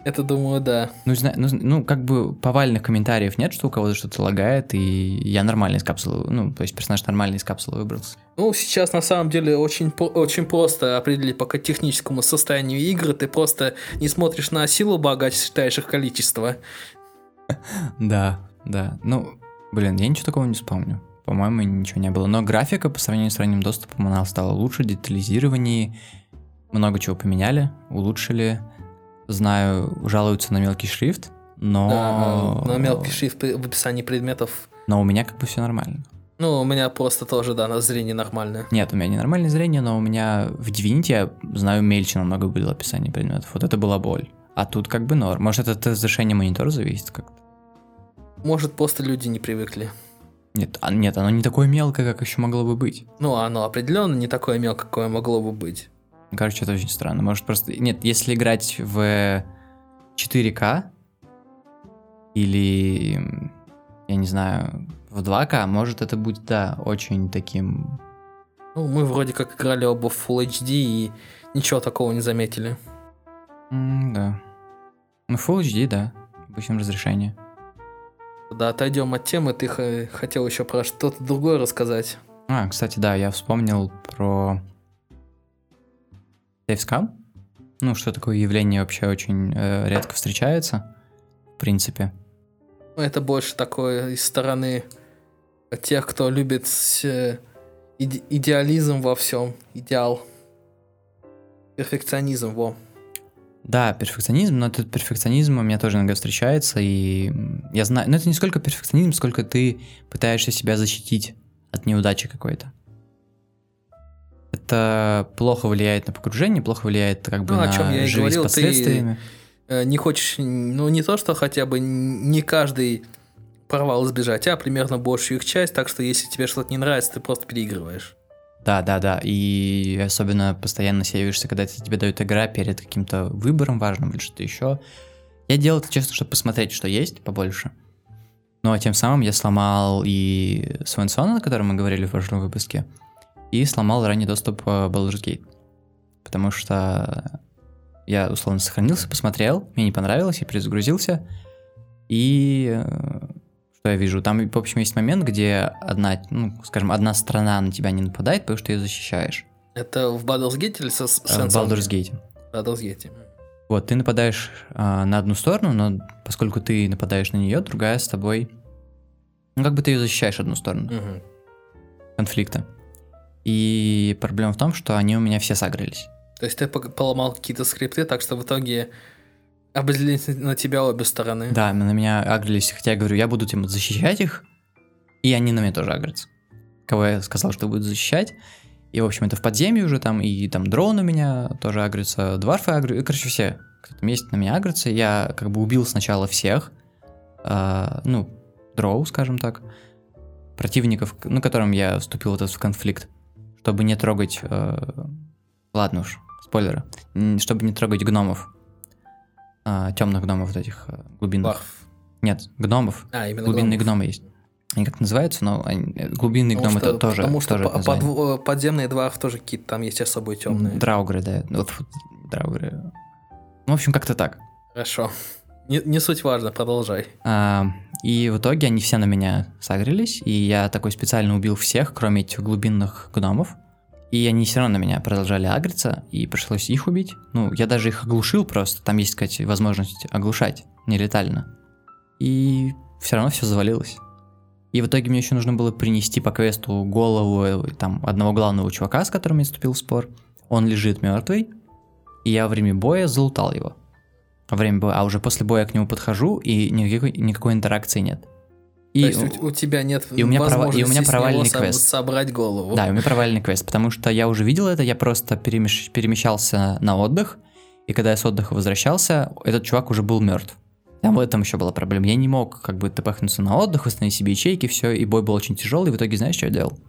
Это, думаю, да. Ну, ну, ну, как бы повальных комментариев нет, что у кого-то что-то лагает, и я нормально из капсулы, ну, то есть персонаж нормально из капсулы выбрался. Ну, сейчас на самом деле очень, очень просто определить по техническому состоянию игры. Ты просто не смотришь на силу бага, а считаешь их количество. [laughs] Да, да. Ну, блин, я ничего такого не вспомню. По-моему, ничего не было. Но графика по сравнению с ранним доступом, она стала лучше, детализирование, много чего поменяли, улучшили знаю, жалуются на мелкий шрифт, но... Да, на мелкий шрифт в описании предметов. Но у меня как бы все нормально. Ну, у меня просто тоже, да, на зрение нормальное. Нет, у меня не нормальное зрение, но у меня в Divinity, я знаю, мельче намного было описание предметов. Вот это была боль. А тут как бы норм. Может, это от разрешения монитора зависит как-то? Может, просто люди не привыкли. Нет, а, нет, оно не такое мелкое, как еще могло бы быть. Ну, оно определенно не такое мелкое, какое могло бы быть. Короче, это очень странно. Может просто... Нет, если играть в 4К или, я не знаю, в 2К, может это будет, да, очень таким... Ну, мы вроде как играли оба в Full HD и ничего такого не заметили. Mm, да. Ну, Full HD, да. Обычном разрешении. Да, отойдем от темы. Ты хотел еще про что-то другое рассказать. А, кстати, да, я вспомнил про Сейвскам? Ну, что такое явление вообще очень э, редко встречается, в принципе. Ну, это больше такое из стороны тех, кто любит э, иде идеализм во всем, идеал. Перфекционизм, во. Да, перфекционизм, но этот перфекционизм у меня тоже иногда встречается, и я знаю, но это не сколько перфекционизм, сколько ты пытаешься себя защитить от неудачи какой-то это плохо влияет на погружение, плохо влияет как бы ну, на о чем я и жизнь говорил, с последствиями. Ты э, не хочешь, ну не то, что хотя бы не каждый порвал избежать, а примерно большую их часть, так что если тебе что-то не нравится, ты просто переигрываешь. Да, да, да, и особенно постоянно сеешься, когда тебе дают игра перед каким-то выбором важным или что-то еще. Я делал это честно, чтобы посмотреть, что есть побольше. Но тем самым я сломал и Свенсона, о котором мы говорили в прошлом выпуске, и сломал ранний доступ э, Baldur's Gate. Потому что я условно сохранился, посмотрел, мне не понравилось, я перезагрузился, и э, что я вижу? Там, в общем, есть момент, где одна, ну, скажем, одна страна на тебя не нападает, потому что ты ее защищаешь. Это в Baldur's Gate или со, с э, В Baldur's Gate. Baldur's Gate. Вот, ты нападаешь а, на одну сторону, но поскольку ты нападаешь на нее, другая с тобой... Ну, как бы ты ее защищаешь одну сторону. Угу. Конфликта. И проблема в том, что они у меня все согрелись. То есть ты поломал какие-то скрипты, так что в итоге обозлились на тебя обе стороны. Да, на меня агрились, хотя я говорю, я буду тем защищать их, и они на меня тоже агрятся. Кого я сказал, что буду защищать. И, в общем, это в подземье уже там, и там дрон у меня тоже агрится, дварфы агрятся, короче, все, кто там есть, на меня агрятся. Я как бы убил сначала всех, э, ну, дроу, скажем так, противников, ну, которым я вступил вот этот в конфликт чтобы не трогать... Э, ладно уж, спойлеры. Чтобы не трогать гномов. Э, темных гномов вот этих э, глубинных. Барф. Нет, гномов. А, именно Глубинные гномов. гномы есть. Они как называются, но они, э, глубинные потому гномы что, тоже. Потому что тоже под, э, подземные дварф тоже какие-то там есть особые темные. Драугры, да. Вот, драугры. Ну, в общем, как-то так. Хорошо. Не, не суть важно, продолжай. А, и в итоге они все на меня согрелись, и я такой специально убил всех, кроме этих глубинных гномов. И они все равно на меня продолжали агриться, и пришлось их убить. Ну, я даже их оглушил просто. Там есть, кстати, возможность оглушать нелетально. И все равно все завалилось. И в итоге мне еще нужно было принести по квесту голову э, там одного главного чувака, с которым я вступил в спор. Он лежит мертвый, и я во время боя залутал его. Во время боя, а уже после боя к нему подхожу, и никакой, никакой интеракции нет. И То есть у, у тебя нет и у меня прова, и у меня провальный квест. собрать голову. Да, у меня провальный квест, потому что я уже видел это, я просто перемещ, перемещался на отдых, и когда я с отдыха возвращался, этот чувак уже был мертв. Там в этом еще была проблема. Я не мог как бы тпхнуться на отдых, восстановить себе ячейки, все, и бой был очень тяжелый. И в итоге знаешь, что я делал?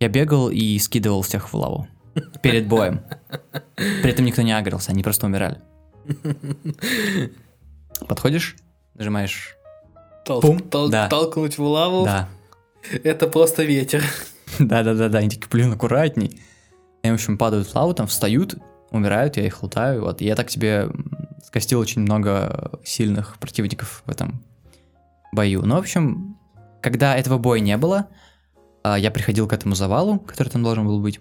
Я бегал и скидывал всех в лаву. Перед боем. При этом никто не агрился, они просто умирали. Подходишь, нажимаешь Тол- Пум. Тол- да. Толкнуть в лаву. Да. Это просто ветер. [laughs] Да-да-да-да, они такие, блин, аккуратней. Они, в общем, падают в лаву, там встают, умирают, я их лутаю. Вот. Я так себе скостил очень много сильных противников в этом бою. Ну, в общем, когда этого боя не было, а, я приходил к этому завалу, который там должен был быть,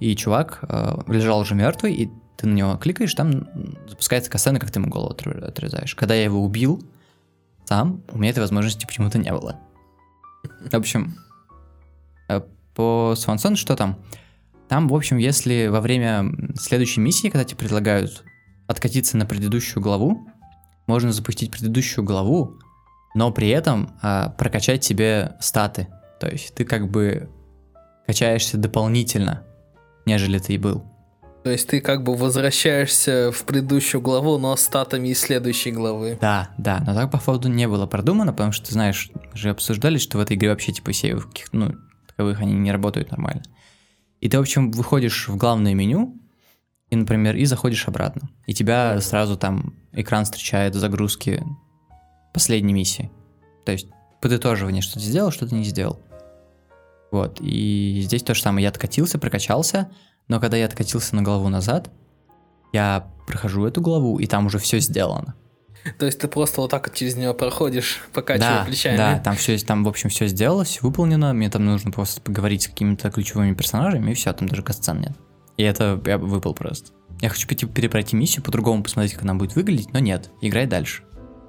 и чувак а, лежал уже мертвый, и ты на него кликаешь, там запускается касцена, как ты ему голову отрезаешь. Когда я его убил сам, у меня этой возможности почему-то не было. В общем, э, по Свансон что там? Там, в общем, если во время следующей миссии, когда тебе предлагают откатиться на предыдущую главу, можно запустить предыдущую главу, но при этом а, прокачать себе статы. То есть ты как бы качаешься дополнительно, нежели ты и был. То есть ты как бы возвращаешься в предыдущую главу, но с статами из следующей главы. Да, да, но так по поводу не было продумано, потому что, знаешь, же обсуждали, что в этой игре вообще типа сейвов каких ну, таковых они не работают нормально. И ты, в общем, выходишь в главное меню, и, например, и заходишь обратно. И тебя сразу там экран встречает загрузки последней миссии. То есть подытоживание, что ты сделал, что ты не сделал. Вот, и здесь то же самое. Я откатился, прокачался, но когда я откатился на главу назад, я прохожу эту главу, и там уже все сделано. То есть ты просто вот так вот через нее проходишь, покачивая да, плечами. Да, там все, там, в общем, все сделалось, выполнено. Мне там нужно просто поговорить с какими-то ключевыми персонажами, и все, там даже касцен нет. И это я выпал просто. Я хочу типа, перепройти миссию, по-другому посмотреть, как она будет выглядеть, но нет, играй дальше.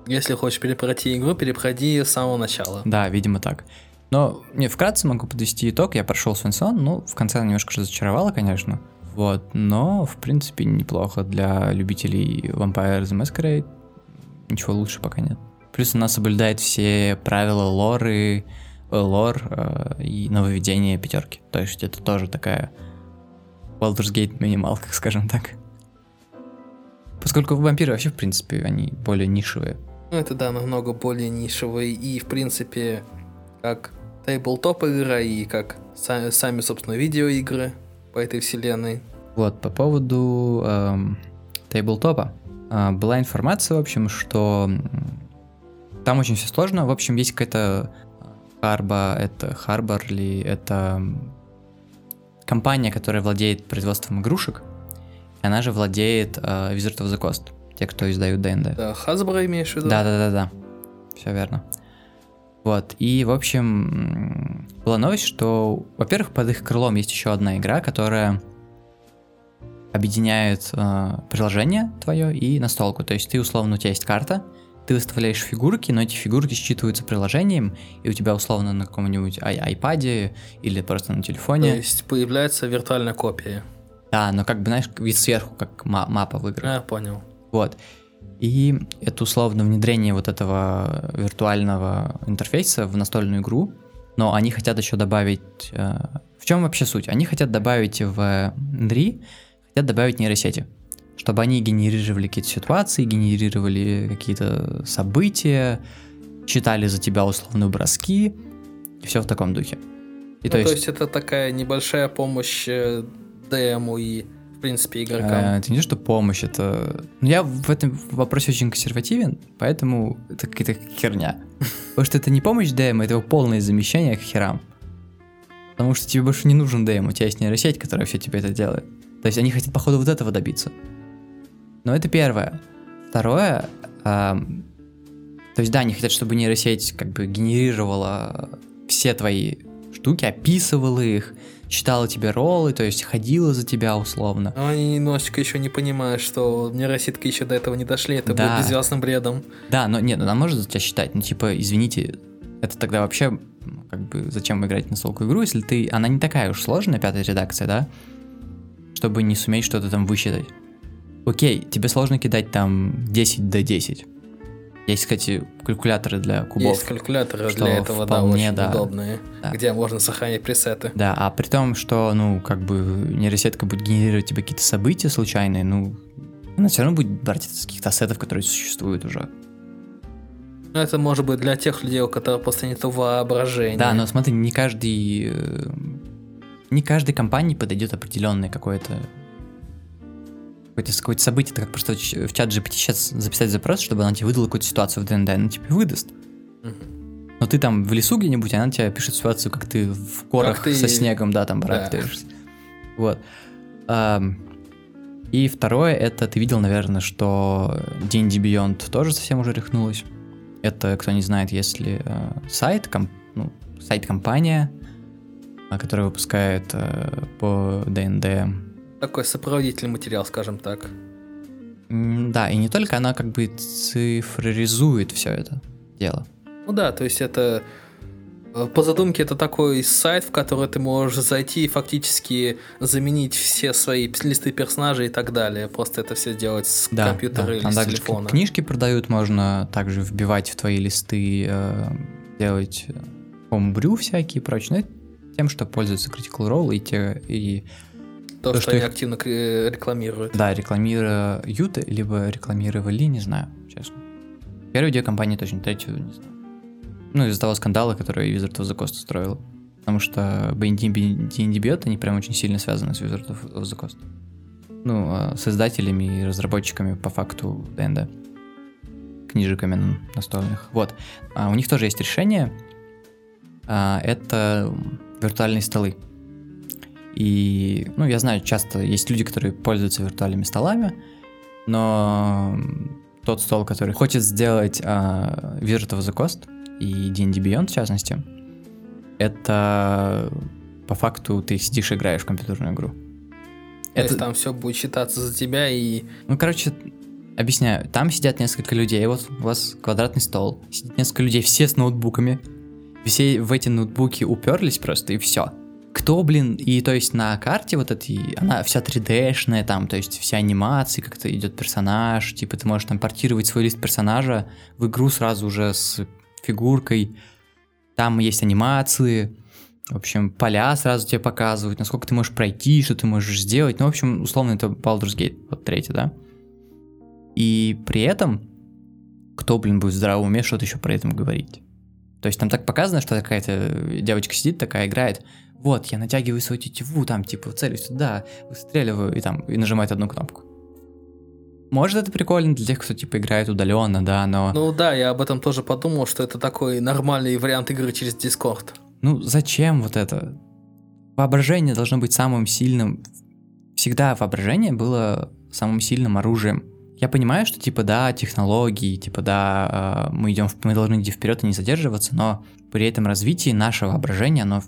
Если хочешь перепройти игру, перепройди ее с самого начала. Да, видимо так. Но не вкратце могу подвести итог. Я прошел Свенсон, ну, в конце немножко разочаровало, конечно. Вот, но, в принципе, неплохо для любителей Vampire the Masquerade. Ничего лучше пока нет. Плюс она соблюдает все правила лоры, э, лор э, и нововведения пятерки. То есть это тоже такая Baldur's Gate минималка, [laughs] скажем так. Поскольку вампиры вообще, в принципе, они более нишевые. Ну, это да, намного более нишевые. И, в принципе, как тейблтоп игра и как сами, сами, собственно, видеоигры по этой вселенной. Вот, по поводу эм, тейблтопа. Э, была информация, в общем, что там очень все сложно. В общем, есть какая-то Харба, это Харбор ли, это компания, которая владеет производством игрушек, она же владеет э, Wizard of the Coast, те, кто издают D&D. Да, Hasbro имеешь в виду? Да-да-да-да, все верно. Вот, и, в общем, была новость, что, во-первых, под их крылом есть еще одна игра, которая объединяет э, приложение твое и настолку. То есть ты, условно, у тебя есть карта, ты выставляешь фигурки, но эти фигурки считываются приложением, и у тебя условно на каком-нибудь iPad или просто на телефоне. То есть появляется виртуальная копия. Да, но как бы, знаешь, вид сверху, как мапа в играх. Я понял. Вот. И это условно внедрение вот этого виртуального интерфейса в настольную игру, но они хотят еще добавить... Э, в чем вообще суть? Они хотят добавить в NRI, хотят добавить нейросети чтобы они генерировали какие-то ситуации, генерировали какие-то события, читали за тебя условные броски, и все в таком духе. И ну, то, есть... то есть это такая небольшая помощь э, ДМу и, в принципе, игрокам. А, это не то, что помощь, это... Ну, я в этом вопросе очень консервативен, поэтому это какая-то херня. [laughs] Потому что это не помощь ДМ, это его полное замещение к херам. Потому что тебе больше не нужен ДМ, у тебя есть нейросеть, которая все тебе это делает. То есть они хотят, походу, вот этого добиться. Но это первое. Второе, э, то есть да, они хотят, чтобы нейросеть как бы генерировала все твои штуки, описывала их, читала тебе роллы, то есть ходила за тебя условно. Но они немножечко еще не понимают, что нейросетки еще до этого не дошли, это Да. будет безвестным бредом. Да, но нет, она может за тебя считать, ну типа, извините, это тогда вообще, ну, как бы, зачем играть на столку игру, если ты, она не такая уж сложная, пятая редакция, да, чтобы не суметь что-то там высчитать. Окей, тебе сложно кидать там 10 до 10. Есть, кстати, калькуляторы для кубов. Есть калькуляторы для этого, да, вполне, очень да. удобные, Да. где можно сохранять пресеты. Да, а при том, что, ну, как бы нейросетка будет генерировать тебе какие-то события случайные, ну, она все равно будет брать это из каких-то ассетов, которые существуют уже. Но это может быть для тех людей, у которых просто нет воображения. Да, но смотри, не каждый... э, Не каждой компании подойдет определенное какое-то какое-то, какое-то событие, это как просто в чат GPT сейчас записать запрос, чтобы она тебе выдала какую-то ситуацию в ДНД, она тебе выдаст. Но ты там в лесу где-нибудь, она тебе пишет ситуацию, как ты в корах Как ты- со снегом, да, там Да. барахтаешься. Вот. Ам, И второе, это ты видел, наверное, что D&D Beyond тоже совсем уже рехнулась. Это, кто не знает, если э, сайт, ком- ну, сайт-компания, а, которая выпускает э, по ДНД Такой сопроводительный материал, скажем так. Да, и не только она как бы цифроризует все это дело. Ну да, то есть это э, по задумке это такой сайт, в который ты можешь зайти и фактически заменить все свои листы персонажей и так далее. Просто это все делать с Да, компьютера да. или Там с также телефона. кни- книжки продают, можно также вбивать в твои листы, э, делать э, homebrew всякие и прочее. Это тем, что пользуются Critical Role и те, и То, то, что, что они их- активно рекламируют. да, рекламируют, либо рекламировали, не знаю, честно. Первую идею компании точно, третью не знаю. Ну, из-за того скандала, который Wizard of the Coast устроил. Потому что D&D Beyond, они прям очень сильно связаны с Wizard of the Coast. Ну, а, создателями и разработчиками по факту ДНД. Книжиками настольных. Вот. А у них тоже есть решение. А, это виртуальные столы. И, ну, я знаю, часто есть люди, которые пользуются виртуальными столами, но тот стол, который хочет сделать а, of the Coast и D&D Beyond, в частности, это по факту ты сидишь и играешь в компьютерную игру. То есть там все будет считаться за тебя и Ну, короче, объясняю. Там сидят несколько людей, вот у вас квадратный стол, сидит несколько людей, все с ноутбуками. Все в эти ноутбуки уперлись просто, и все. Кто, блин, и то есть на карте вот этой, она вся 3D-шная там, то есть вся анимация, как-то идет персонаж, типа ты можешь там портировать свой лист персонажа в игру сразу уже с фигуркой. Там есть анимации, в общем, поля сразу тебе показывают, насколько ты можешь пройти, что ты можешь сделать. Ну, в общем, условно, это Baldur's Gate, вот третий, да? И при этом, кто, блин, будет в здравом уме что-то еще про этом говорить? То есть там так показано, что какая-то девочка сидит такая, играет, вот, я натягиваю свою тетиву, там, типа, целюсь туда, выстреливаю, и там, и нажимает одну кнопку. Может, это прикольно для тех, кто, типа, играет удаленно, да, но... Ну да, я об этом тоже подумал, что это такой нормальный вариант игры через Discord. Ну, зачем вот это? Воображение должно быть самым сильным. Всегда воображение было самым сильным оружием. Я понимаю, что типа да, технологии, типа да, э, мы идем, мы должны идти вперед и не задерживаться, но при этом развитии наше воображение, оно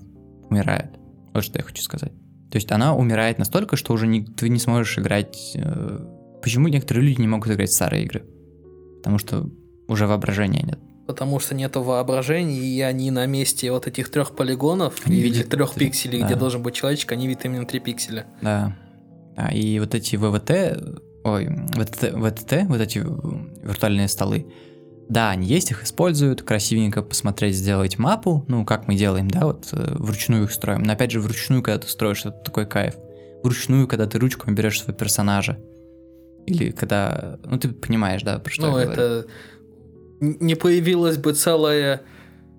умирает. Вот что я хочу сказать. То есть она умирает настолько, что уже не, ты не сможешь играть. э, Почему некоторые люди не могут играть в старые игры? Потому что уже воображения нет. Потому что нету воображения, и они на месте вот этих трех полигонов Они или видят трех три- пикселей, да. где должен быть человечек, они видят именно три пикселя. Да. А, и вот эти ВВТ, ой, ВТТ, ВТТ, вот эти виртуальные столы, да, они есть, их используют, красивенько посмотреть, сделать мапу, ну, как мы делаем, да, вот э, вручную их строим. Но опять же, вручную, когда ты строишь, это такой кайф. Вручную, когда ты ручками берешь своего персонажа. Или когда, ну, ты понимаешь, да, про что ну, я говорю. это н- не появилась бы целая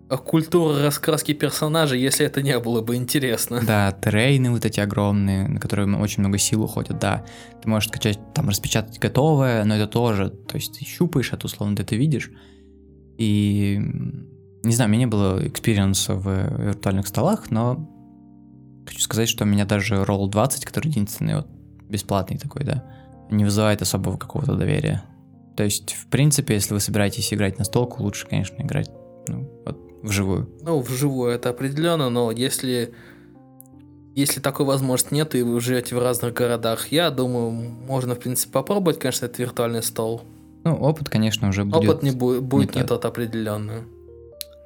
культура раскраски персонажей, если это не было бы интересно. Да, terrain ы вот эти огромные, на которые очень много сил уходит, да. Ты можешь скачать, там, распечатать готовое, но это тоже, то есть ты щупаешь это, условно, ты это видишь. И, не знаю, у меня не было experience а в виртуальных столах, но хочу сказать, что у меня даже Roll20, который единственный вот бесплатный такой, да, не вызывает особого какого-то доверия. То есть, в принципе, если вы собираетесь играть на столку, лучше, конечно, играть вживую. Ну, вживую это определенно, но если если такой возможности нет, и вы живете в разных городах, я думаю, можно, в принципе, попробовать, конечно, этот виртуальный стол. Ну, опыт, конечно, уже будет. Опыт не будет, будет не, не тот определенный.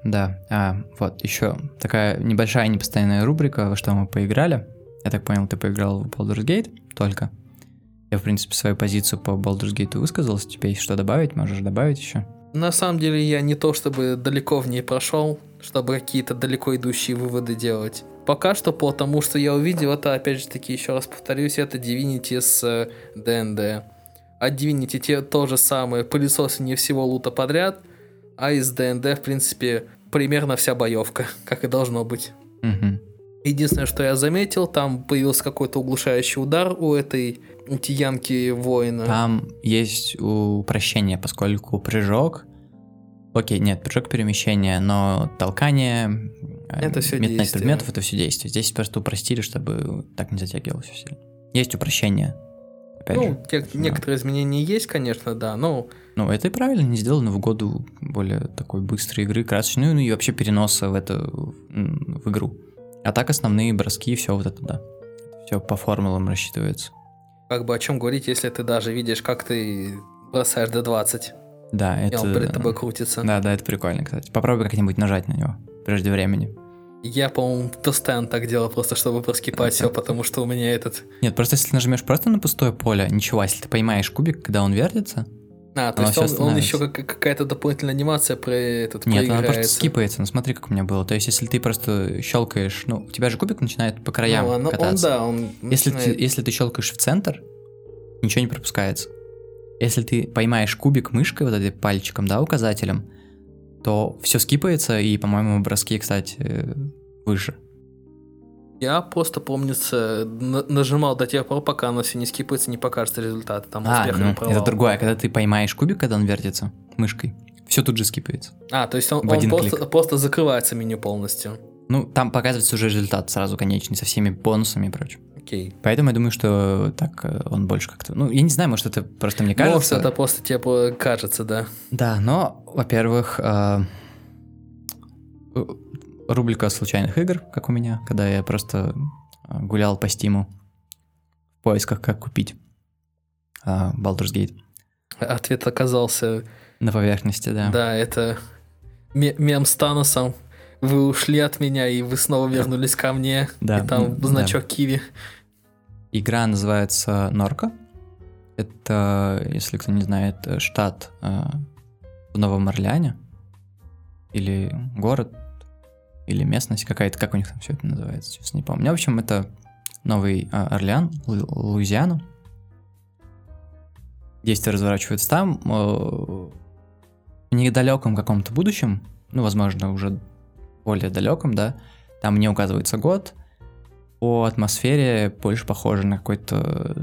Да, а вот еще такая небольшая непостоянная рубрика, во что мы поиграли. Я так понял, ты поиграл в Baldur's Gate только. Я, в принципе, свою позицию по Baldur's Gate высказал. Тебе есть что добавить? Можешь добавить еще? На самом деле, я не то чтобы далеко в ней прошел, чтобы какие-то далеко идущие выводы делать. Пока что, потому что я увидел, это, опять же таки, еще раз повторюсь, это Divinity с D&D. Э, а Divinity те то же самое, пылесосы не всего лута подряд, а из D&D, в принципе, примерно вся боевка, [laughs] как и должно быть. Угу. Единственное, что я заметил, там появился какой-то углушающий удар у этой тиянки воина. Там есть упрощение, поскольку прыжок... Окей, нет, прыжок перемещения, но толкание, это все метание действие. предметов, это все действие. Здесь просто упростили, чтобы так не затягивалось все. Есть упрощение. Опять ну, же, те, некоторые изменения есть, конечно, да, но... Ну, это и правильно, не сделано в году более такой быстрой игры, красочной, ну и вообще переноса в это в игру. А так основные броски, все вот это, да. Все по формулам рассчитывается. Как бы о чем говорить, если ты даже видишь, как ты бросаешь до 20. Да, и это... он перед тобой крутится. Да, да, это прикольно, кстати. Попробуй как-нибудь нажать на него прежде времени. Я, по-моему, постоянно так делал, просто чтобы проскипать все, потому что у меня этот... Нет, просто если ты нажмешь просто на пустое поле, ничего, если ты поймаешь кубик, когда он вертится, а, то есть он, он еще как, какая-то дополнительная анимация про этот Нет, она просто скипается. Ну смотри, как у меня было. То есть, если ты просто щелкаешь, ну, у тебя же кубик начинает по краям ну, оно, кататься. Он, да, он если, начинает... ты, если ты щелкаешь в центр, ничего не пропускается. Если ты поймаешь кубик мышкой, вот этим пальчиком, да, указателем, то все скипается, и, по-моему, броски, кстати, выше. Я просто, помнится, нажимал до тех пор, пока оно все не скипается, не покажется результат. Там а, ну, это другое. Когда ты поймаешь кубик, когда он вертится мышкой, все тут же скипается. А, то есть он, он просто, просто закрывается меню полностью. Ну, там показывается уже результат сразу конечный, со всеми бонусами и прочим. Окей. Поэтому я думаю, что так э, он больше как-то... Ну, я не знаю, может, это просто мне кажется. Может, это просто тебе кажется, да. Да, но, во-первых, э, рубрика случайных игр, как у меня, когда я просто э, гулял по стиму в поисках, как купить Baldur's Gate. Ответ оказался... На поверхности, да. Да, это мем с Таносом вы ушли от меня, и вы снова вернулись ко мне. Да. И там значок да. Киви. Игра называется Норка. Это, если кто не знает, штат э, в Новом Орлеане. Или город, или местность какая-то, как у них там все это называется, сейчас не помню. В общем, это Новый э, Орлеан, Лу Луизиана. Действие разворачивается там. Э, в недалеком каком-то будущем, ну, возможно, уже более далеком, да, там не указывается год, по атмосфере больше похоже на какой-то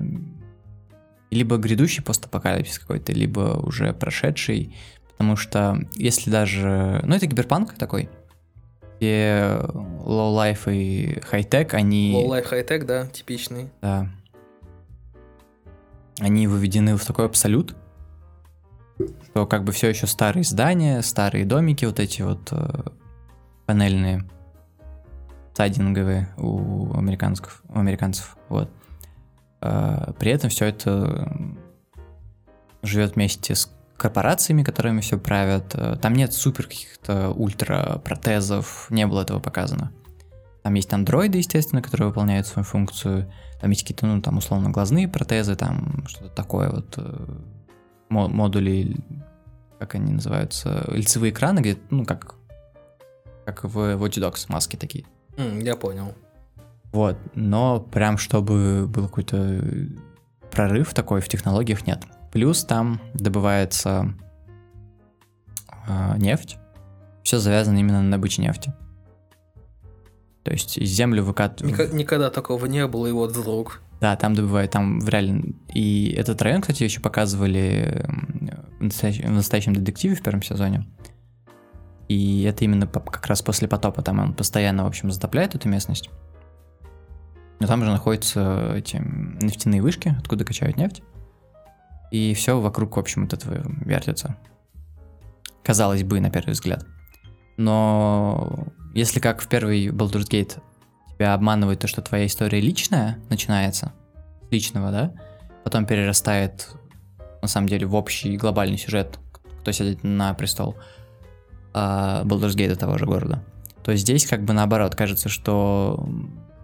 либо грядущий постапокалипсис какой-то, либо уже прошедший, потому что если даже... Ну, это киберпанк такой, где low-life и high-tech, они... Low-life, high-tech, да, типичный. Да. Они выведены в такой абсолют, что как бы все еще старые здания, старые домики, вот эти вот э, панельные, сайдинговые у американцев, у американцев, вот. А, при этом все это живет вместе с корпорациями, которыми все правят. А, там нет супер каких-то ультра протезов, не было этого показано. Там есть андроиды, естественно, которые выполняют свою функцию. Там есть какие-то, ну, там, условно, глазные протезы, там что-то такое вот. Э, модули, как они называются, лицевые экраны, где, ну, как как в Watch Dogs маски такие. Mm, я понял. Вот, но прям чтобы был какой-то прорыв такой в технологиях нет. Плюс там добывается э, нефть. Все завязано именно на добыче нефти. То есть землю выкатывают. Никогда, никогда такого не было, и вот вдруг. Да, там добывают, там в реально... И этот район, кстати, еще показывали в настоящем, в настоящем детективе в первом сезоне. И это именно как раз после потопа, там он постоянно, в общем, затопляет эту местность. Но там же находятся эти нефтяные вышки, откуда качают нефть. И все вокруг, в общем, от этого вертится. Казалось бы, на первый взгляд. Но если как в первый Baldur's Gate тебя обманывает то, что твоя история личная начинается, личного, да, потом перерастает на самом деле в общий глобальный сюжет, кто сидит на престол а, Baldur's Gate того же города, то здесь как бы наоборот кажется, что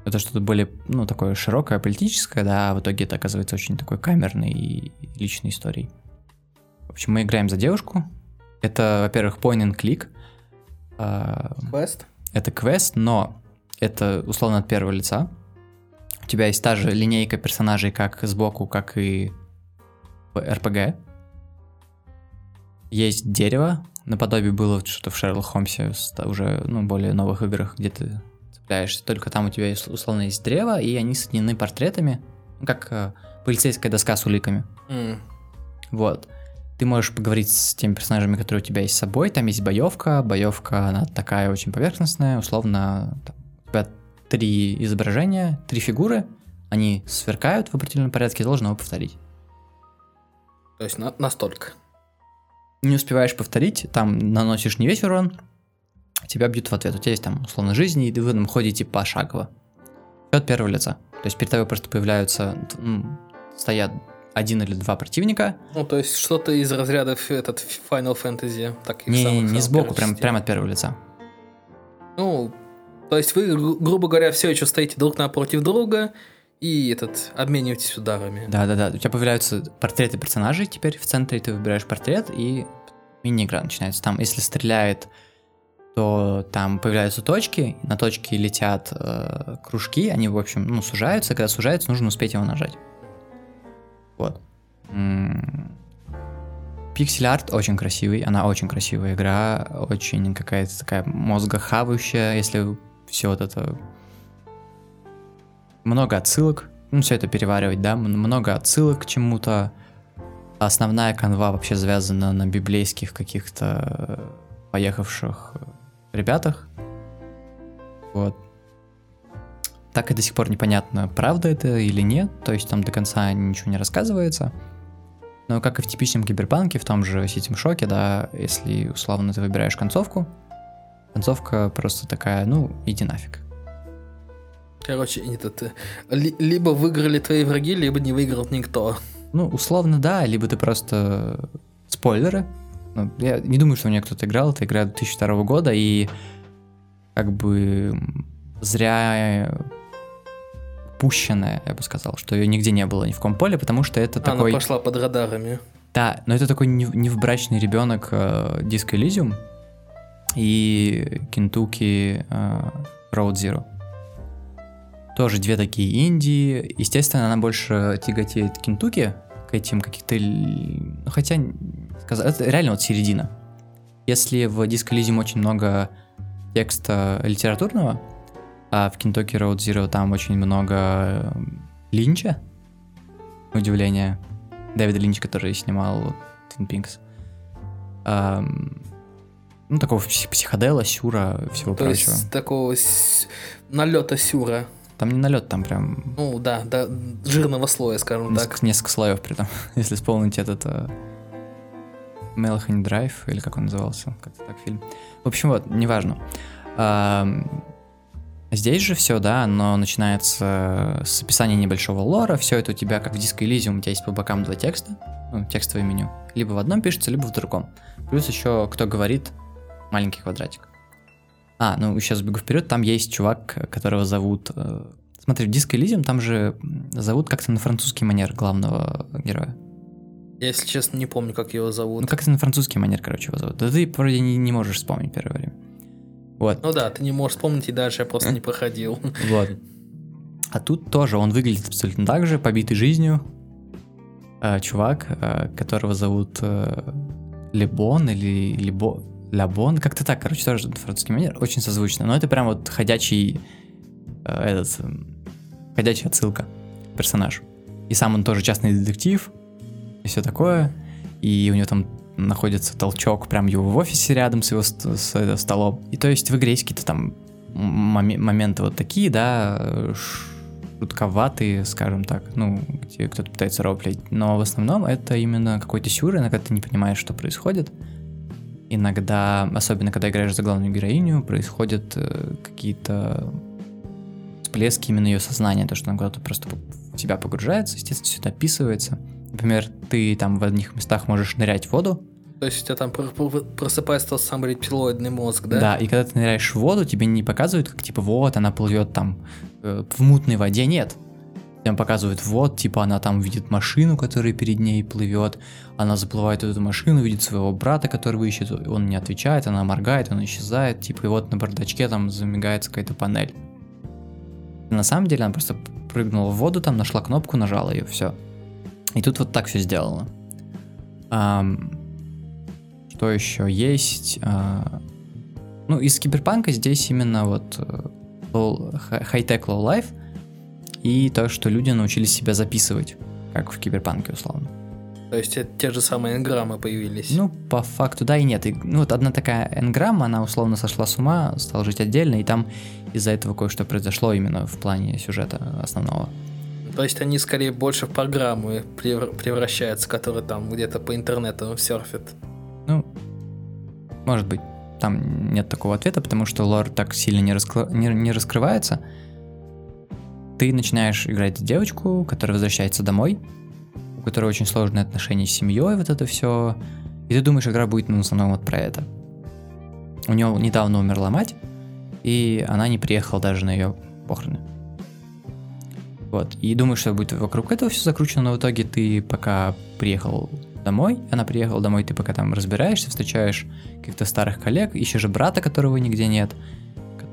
это что-то более, ну, такое широкое, политическое, да, а в итоге это оказывается очень такой камерной и личной историей. В общем, мы играем за девушку. Это, во-первых, point and click. А, квест? Это квест, но это условно от первого лица. У тебя есть та же линейка персонажей как сбоку, как и в RPG. Есть дерево, наподобие было что-то в Шерлок Холмсе, уже ну, более новых играх, где ты цепляешься. Только там у тебя условно есть древо, и они соединены портретами, ну, как э, полицейская доска с уликами. Mm. Вот. Ты можешь поговорить с теми персонажами, которые у тебя есть с собой. Там есть боевка. Боевка, она такая очень поверхностная. Условно, там, у тебя три изображения, три фигуры. Они сверкают в определенном порядке, должен его повторить. То есть на настолько. Не успеваешь повторить, там наносишь не весь урон, тебя бьют в ответ. У тебя есть там условно жизни, и вы там ходите пошагово. От первого лица. То есть перед тобой просто появляются, ну, стоят один или два противника. Ну, то есть что-то из разряда этот Final Fantasy. Так, не, не, не сбоку, прям, прямо от первого лица. Ну, то есть вы, грубо говоря, все еще стоите друг напротив друга и этот обмениваетесь ударами. Да, да, да. У тебя появляются портреты персонажей теперь в центре, ты выбираешь портрет, и мини-игра начинается. Там, если стреляет, то там появляются точки, на точки летят э, кружки, они, в общем, ну, сужаются. Когда сужаются, нужно успеть его нажать. Вот. Пиксель-арт очень красивый, она очень красивая игра, очень какая-то такая мозгохавающая, если все вот это... Много отсылок, ну, все это переваривать, да, много отсылок к чему-то. Основная канва вообще завязана на библейских каких-то поехавших ребятах. Вот так и до сих пор непонятно, правда это или нет, то есть там до конца ничего не рассказывается. Но как и в типичном киберпанке, в том же Ситим Шоке, да, если условно ты выбираешь концовку, концовка просто такая, ну, иди нафиг. Короче, этот, э, ли, либо выиграли твои враги, либо не выиграл никто. Ну, условно, да, либо ты просто спойлеры. Ну, я не думаю, что у меня кто-то играл, это игра 2002 года, и как бы зря пущенная, я бы сказал, что ее нигде не было ни в комполе, потому что это Она такой... Она пошла под радарами. Да, но это такой невбрачный ребенок э, Disco Elysium и Kentucky э, Road Zero. Тоже две такие Индии. Естественно, она больше тяготеет к Кентуки, к этим каких-то... Ну, хотя, это реально вот середина. Если в Disco Elysium очень много текста литературного, а в Kentucky Road Zero там очень много э, Линча, удивление. Дэвида Линча, который снимал Twin Peaks. Um, ну, такого психодела, сюра, всего То прочего. Есть такого с... налета сюра. Там не налет, там прям... Ну, да, да, жирного слоя, скажем несколько, так. Несколько слоев при этом, [laughs] если вспомнить этот... Uh, Melanie Drive, или как он назывался, как-то так фильм. В общем, вот, неважно. Uh, Здесь же все, да, оно начинается с описания небольшого лора, все это у тебя, как в Disco Elysium, у тебя есть по бокам два текста, ну, текстовое меню. Либо в одном пишется, либо в другом. Плюс еще, кто говорит, маленький квадратик. А, ну, сейчас бегу вперед, там есть чувак, которого зовут... Э, смотри, в Disco Elysium там же зовут как-то на французский манер главного героя. Я, если честно, не помню, как его зовут. Ну, как-то на французский манер, короче, его зовут. Да ты вроде не, не можешь вспомнить первое время. Вот. Ну да, ты не можешь вспомнить, и дальше я просто не [laughs] проходил. Вот. А тут тоже он выглядит абсолютно так же, побитый жизнью. Э, чувак, э, которого зовут э, Лебон или Лебо... Лябон, как-то так, короче, тоже французский манер, очень созвучно. Но это прям вот ходячий э, этот, ходячая отсылка персонаж. И сам он тоже частный детектив, и все такое. И у него там находится толчок прям его в офисе рядом с его с, с, с столом. И то есть в игре есть какие-то там мом- моменты вот такие, да, шутковатые, скажем так, ну, где кто-то пытается роплить, но в основном это именно какой-то сюр, на когда ты не понимаешь, что происходит. Иногда, особенно когда играешь за главную героиню, происходят э, какие-то всплески именно ее сознания, то, что она куда-то просто в тебя погружается, естественно, все это описывается. Например, ты там в одних местах можешь нырять в воду, То есть у тебя там пр- пр- просыпается тот самый рептилоидный мозг, да? Да, и когда ты ныряешь в воду, тебе не показывают, как типа вот она плывет там э, в мутной воде, нет. Тебе показывают вот, типа она там видит машину, которая перед ней плывет, она заплывает в эту машину, видит своего брата, которого ищет, он не отвечает, она моргает, он исчезает, типа и вот на бардачке там замигается какая-то панель. На самом деле она просто прыгнула в воду, там нашла кнопку, нажала ее, все. И тут вот так все сделано. Ам, что еще есть? А, ну, из киберпанка здесь именно вот э, low- и то, что люди научились себя записывать, как в киберпанке условно. То есть это те же самые энграммы появились. Ну, по факту, да и нет. И, ну, вот одна такая энграмма, она условно сошла с ума, стала жить отдельно, и там из-за этого кое-что произошло именно в плане сюжета основного. То есть они скорее больше в программы превр- превращаются, которые там где-то по интернету серфят. Ну, может быть, там нет такого ответа, потому что лор так сильно не, раскры- не, не раскрывается. Ты начинаешь играть девочку, которая возвращается домой, у которой очень сложные отношения с семьей, вот это все. И ты думаешь, игра будет ну, в основном вот про это. У нее недавно умерла мать, и она не приехала даже на ее похороны. Вот. И думаешь, что будет вокруг этого все закручено, но в итоге ты пока приехал домой, она приехала домой, ты пока там разбираешься, встречаешь каких-то старых коллег, ищешь брата, которого нигде нет,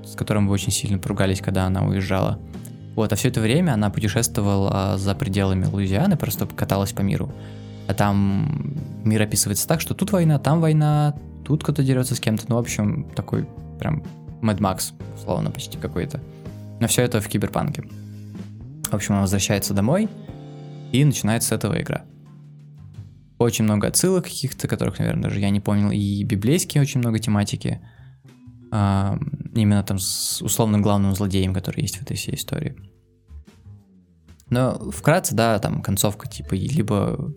с которым вы очень сильно поругались, когда она уезжала. Вот, а все это время она путешествовала за пределами Луизианы, просто каталась по миру. А там мир описывается так, что тут война, там война, тут кто-то дерется с кем-то. Ну, в общем, такой прям Mad Max, условно, почти какой-то. Но все это в киберпанке. В общем, она возвращается домой, и начинается с этого игра. Очень много отсылок каких-то, которых, наверное, даже я не помнил, и библейские очень много тематики. Именно там с условным главным злодеем, который есть в этой всей истории. Но вкратце, да, там концовка типа либо...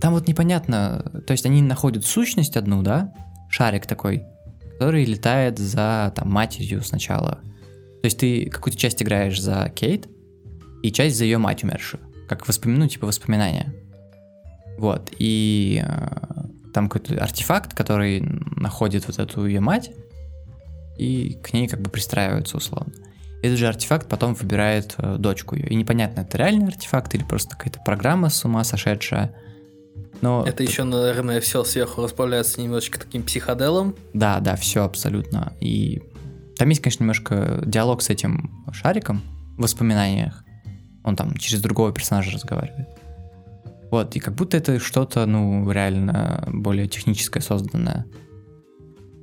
Там вот непонятно, то есть они находят сущность одну, да, шарик такой, который летает за там матерью сначала. То есть ты какую-то часть играешь за Кейт, и часть за ее мать умершую. Как воспомин... ну, типа воспоминания. Вот. И э, там какой-то артефакт, который находит вот эту ее мать, и к ней как бы пристраивается условно. Этот же артефакт потом выбирает э, дочку ее. И непонятно, это реальный артефакт или просто какая-то программа с ума сошедшая. Но Это еще, наверное, все сверху расправляется немножечко таким психоделом. Да, да, все абсолютно. И там есть, конечно, немножко диалог с этим шариком в воспоминаниях. Он там через другого персонажа разговаривает. Вот, и как будто это что-то, ну, реально более техническое созданное.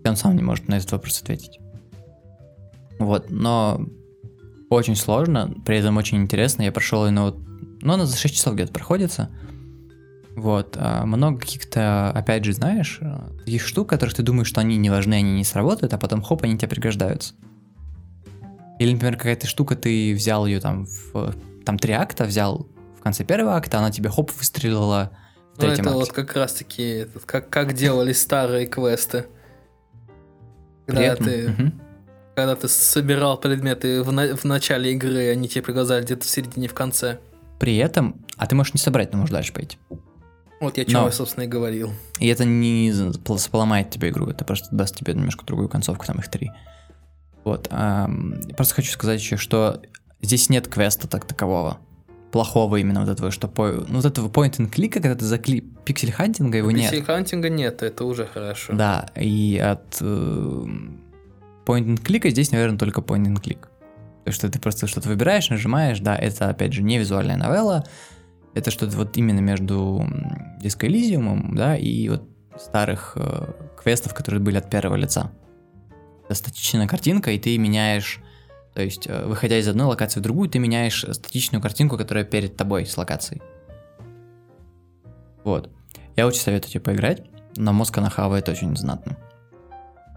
И он сам не может на этот вопрос ответить. Вот, но очень сложно, при этом очень интересно. Я прошел ну, ну, она за 6 часов где-то проходится. Вот, а много каких-то, опять же, знаешь, таких штук, которых ты думаешь, что они не важны, они не сработают, а потом хоп, они тебе пригождаются. Или, например, какая-то штука, ты взял ее там в там три акта, взял в конце первого акта, она тебе хоп выстрелила в Ну, третьем это акте. вот как раз-таки как, как делали старые квесты. Когда этом- ты, Мгм. когда ты собирал предметы в, на- в начале игры, они тебе приказали где-то в середине, в конце. При этом, а ты можешь не собрать, но можешь дальше пойти. Вот я Но- чего, собственно, и говорил. И это не поломает тебе игру, это просто даст тебе немножко другую концовку, там их три. Вот. я просто хочу сказать еще, что здесь нет квеста так такового. Плохого именно вот этого, что по, ну, вот этого point and click а, когда ты за кли... pixel hunting а его нет. hunting а нет, это уже хорошо. Да, и от э, point and click а здесь, наверное, только point and click. То, что ты просто что-то выбираешь, нажимаешь, да, это, опять же, не визуальная новелла, это что-то вот именно между м, Disco Elysium, да, и вот старых э, квестов, которые были от первого лица. Это статичная картинка, и ты меняешь, то есть, э, выходя из одной локации в другую, ты меняешь статичную картинку, которая перед тобой с локацией. Вот. Я очень советую тебе поиграть, но мозг она хавает очень знатно.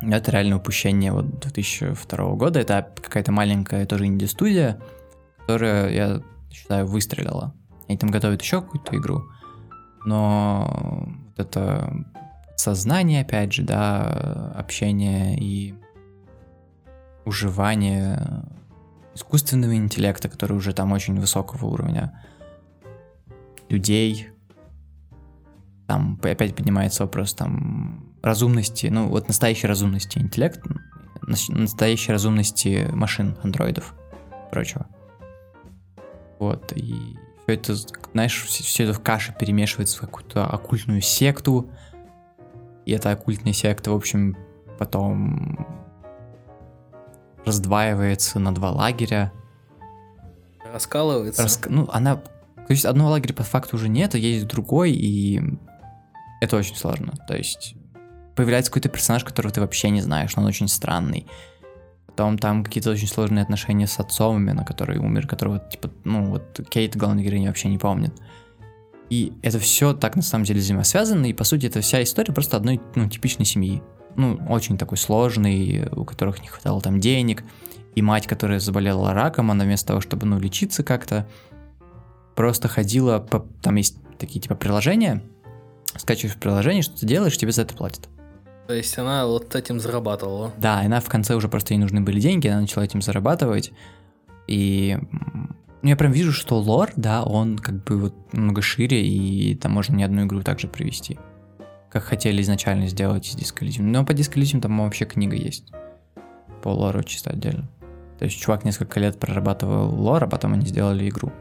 Это реально упущение вот 2002 года. Это какая-то маленькая тоже инди-студия, которая, я считаю, выстрелила. Они там готовят еще какую-то игру. Но вот это сознание, опять же, да, общение и уживание искусственного интеллекта, который уже там очень высокого уровня, людей, там опять поднимается вопрос там разумности, ну вот настоящей разумности интеллект, настоящей разумности машин, андроидов, прочего. Вот, и все это, знаешь, все это в каше перемешивается в какую-то оккультную секту, и эта оккультная секта, в общем, потом раздваивается на два лагеря. Раскалывается? Раск... Ну, она... То есть одного лагеря по факту уже нет, а есть другой, и это очень сложно. То есть появляется какой-то персонаж, которого ты вообще не знаешь, но он очень странный. Потом там какие-то очень сложные отношения с отцом именно, который умер, которого, типа, ну, вот Кейт, главная героиня, вообще не помнит. И это все так на самом деле взаимосвязано, и по сути это вся история просто одной, ну, типичной семьи. Ну, очень такой сложный, у которых не хватало там денег, и мать, которая заболела раком, она вместо того, чтобы, ну, лечиться как-то, просто ходила по... Там есть такие, типа, приложения, скачиваешь приложение, что ты делаешь, тебе за это платят. То есть она вот этим зарабатывала. Да, она в конце уже просто ей нужны были деньги, она начала этим зарабатывать. И ну, я прям вижу, что лор, да, он как бы вот много шире, и там можно не одну игру также привести. Как хотели изначально сделать с Elysium. Но по Elysium там вообще книга есть. По лору чисто отдельно. То есть чувак несколько лет прорабатывал лор, а потом они сделали игру.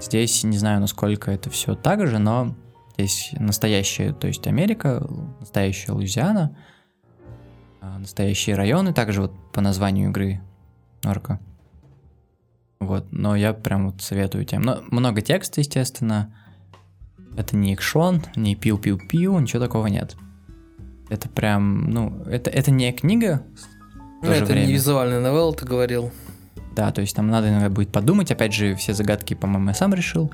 Здесь не знаю, насколько это все так же, но Здесь настоящая, то есть Америка, настоящая Луизиана, а, настоящие районы, также вот по названию игры Норка. Вот, но я прям вот советую тем. Но много текста, естественно. Это не экшон, не пиу-пиу-пиу, ничего такого нет. Это прям, ну, это, это не книга. Ну, это время. не визуальный новелл, ты говорил. Да, то есть там надо иногда будет подумать. Опять же, все загадки, по-моему, я сам решил.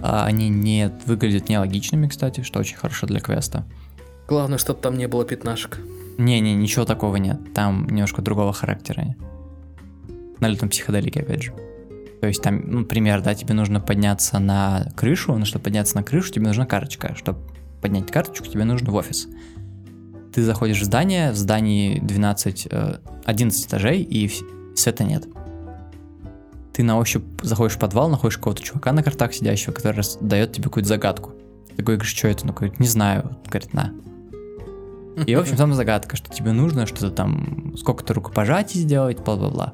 А они не выглядят нелогичными, кстати, что очень хорошо для квеста. Главное, чтобы там не было пятнашек. Не-не, ничего такого нет. Там немножко другого характера. На летом психоделике, опять же. То есть там, ну, пример, да, тебе нужно подняться на крышу, но чтобы подняться на крышу, тебе нужна карточка. Чтобы поднять карточку, тебе нужно в офис. Ты заходишь в здание, в здании 12, 11 э, этажей, и света нет ты на ощупь заходишь в подвал, находишь какого-то чувака на картах сидящего, который дает тебе какую-то загадку. Ты говоришь, что это? Ну, говорит, не знаю. Говорит, на. И, в общем, [laughs] там загадка, что тебе нужно что-то там, сколько-то рукопожатий сделать, бла-бла-бла.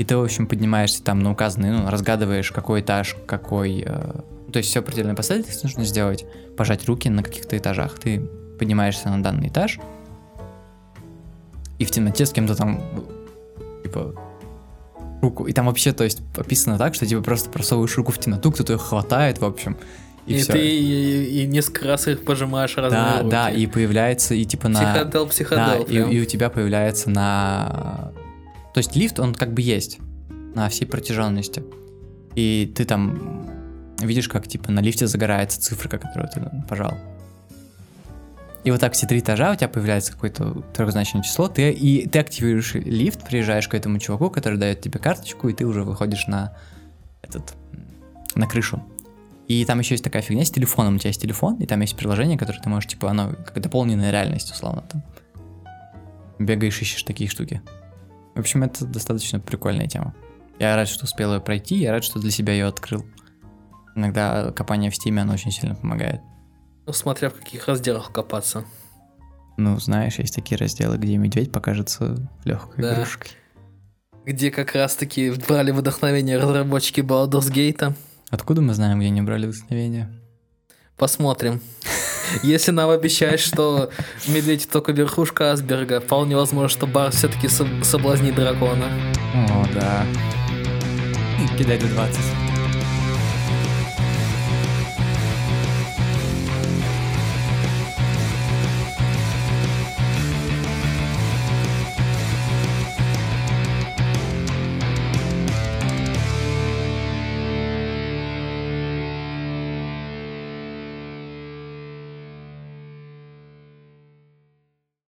И ты, в общем, поднимаешься там на указанный, ну, разгадываешь, какой этаж, какой... Э, то есть все определенная последовательность нужно сделать, пожать руки на каких-то этажах. Ты поднимаешься на данный этаж, и в темноте с кем-то там, типа, руку. И там вообще, то есть, описано так, что типа просто просовываешь руку в темноту, кто-то ее хватает, в общем. И, и ты и, и несколько раз их пожимаешь разные Да, руки. да, и появляется, и типа на... Психодел, психодел. Да, и, и у тебя появляется на... То есть лифт, он как бы есть на всей протяженности. И ты там видишь, как типа на лифте загорается цифра, которую ты пожал. И вот так все три этажа у тебя появляется какое-то трехзначное число, ты, и ты активируешь лифт, приезжаешь к этому чуваку, который дает тебе карточку, и ты уже выходишь на этот, на крышу. И там еще есть такая фигня с телефоном. У тебя есть телефон, и там есть приложение, которое ты можешь, типа, оно как дополненная реальность, условно, там. Бегаешь, ищешь такие штуки. В общем, это достаточно прикольная тема. Я рад, что успел ее пройти, я рад, что для себя ее открыл. Иногда копание в стиме, оно очень сильно помогает. Ну, смотря в каких разделах копаться. Ну, знаешь, есть такие разделы, где медведь покажется легкой да. игрушкой. Где как раз-таки брали вдохновение разработчики Baldur's Gate. Откуда мы знаем, где они брали вдохновение? Посмотрим. Если нам обещают, что медведь только верхушка Асберга, вполне возможно, что Бар все-таки соблазнит дракона. О, да. Кидай до 20.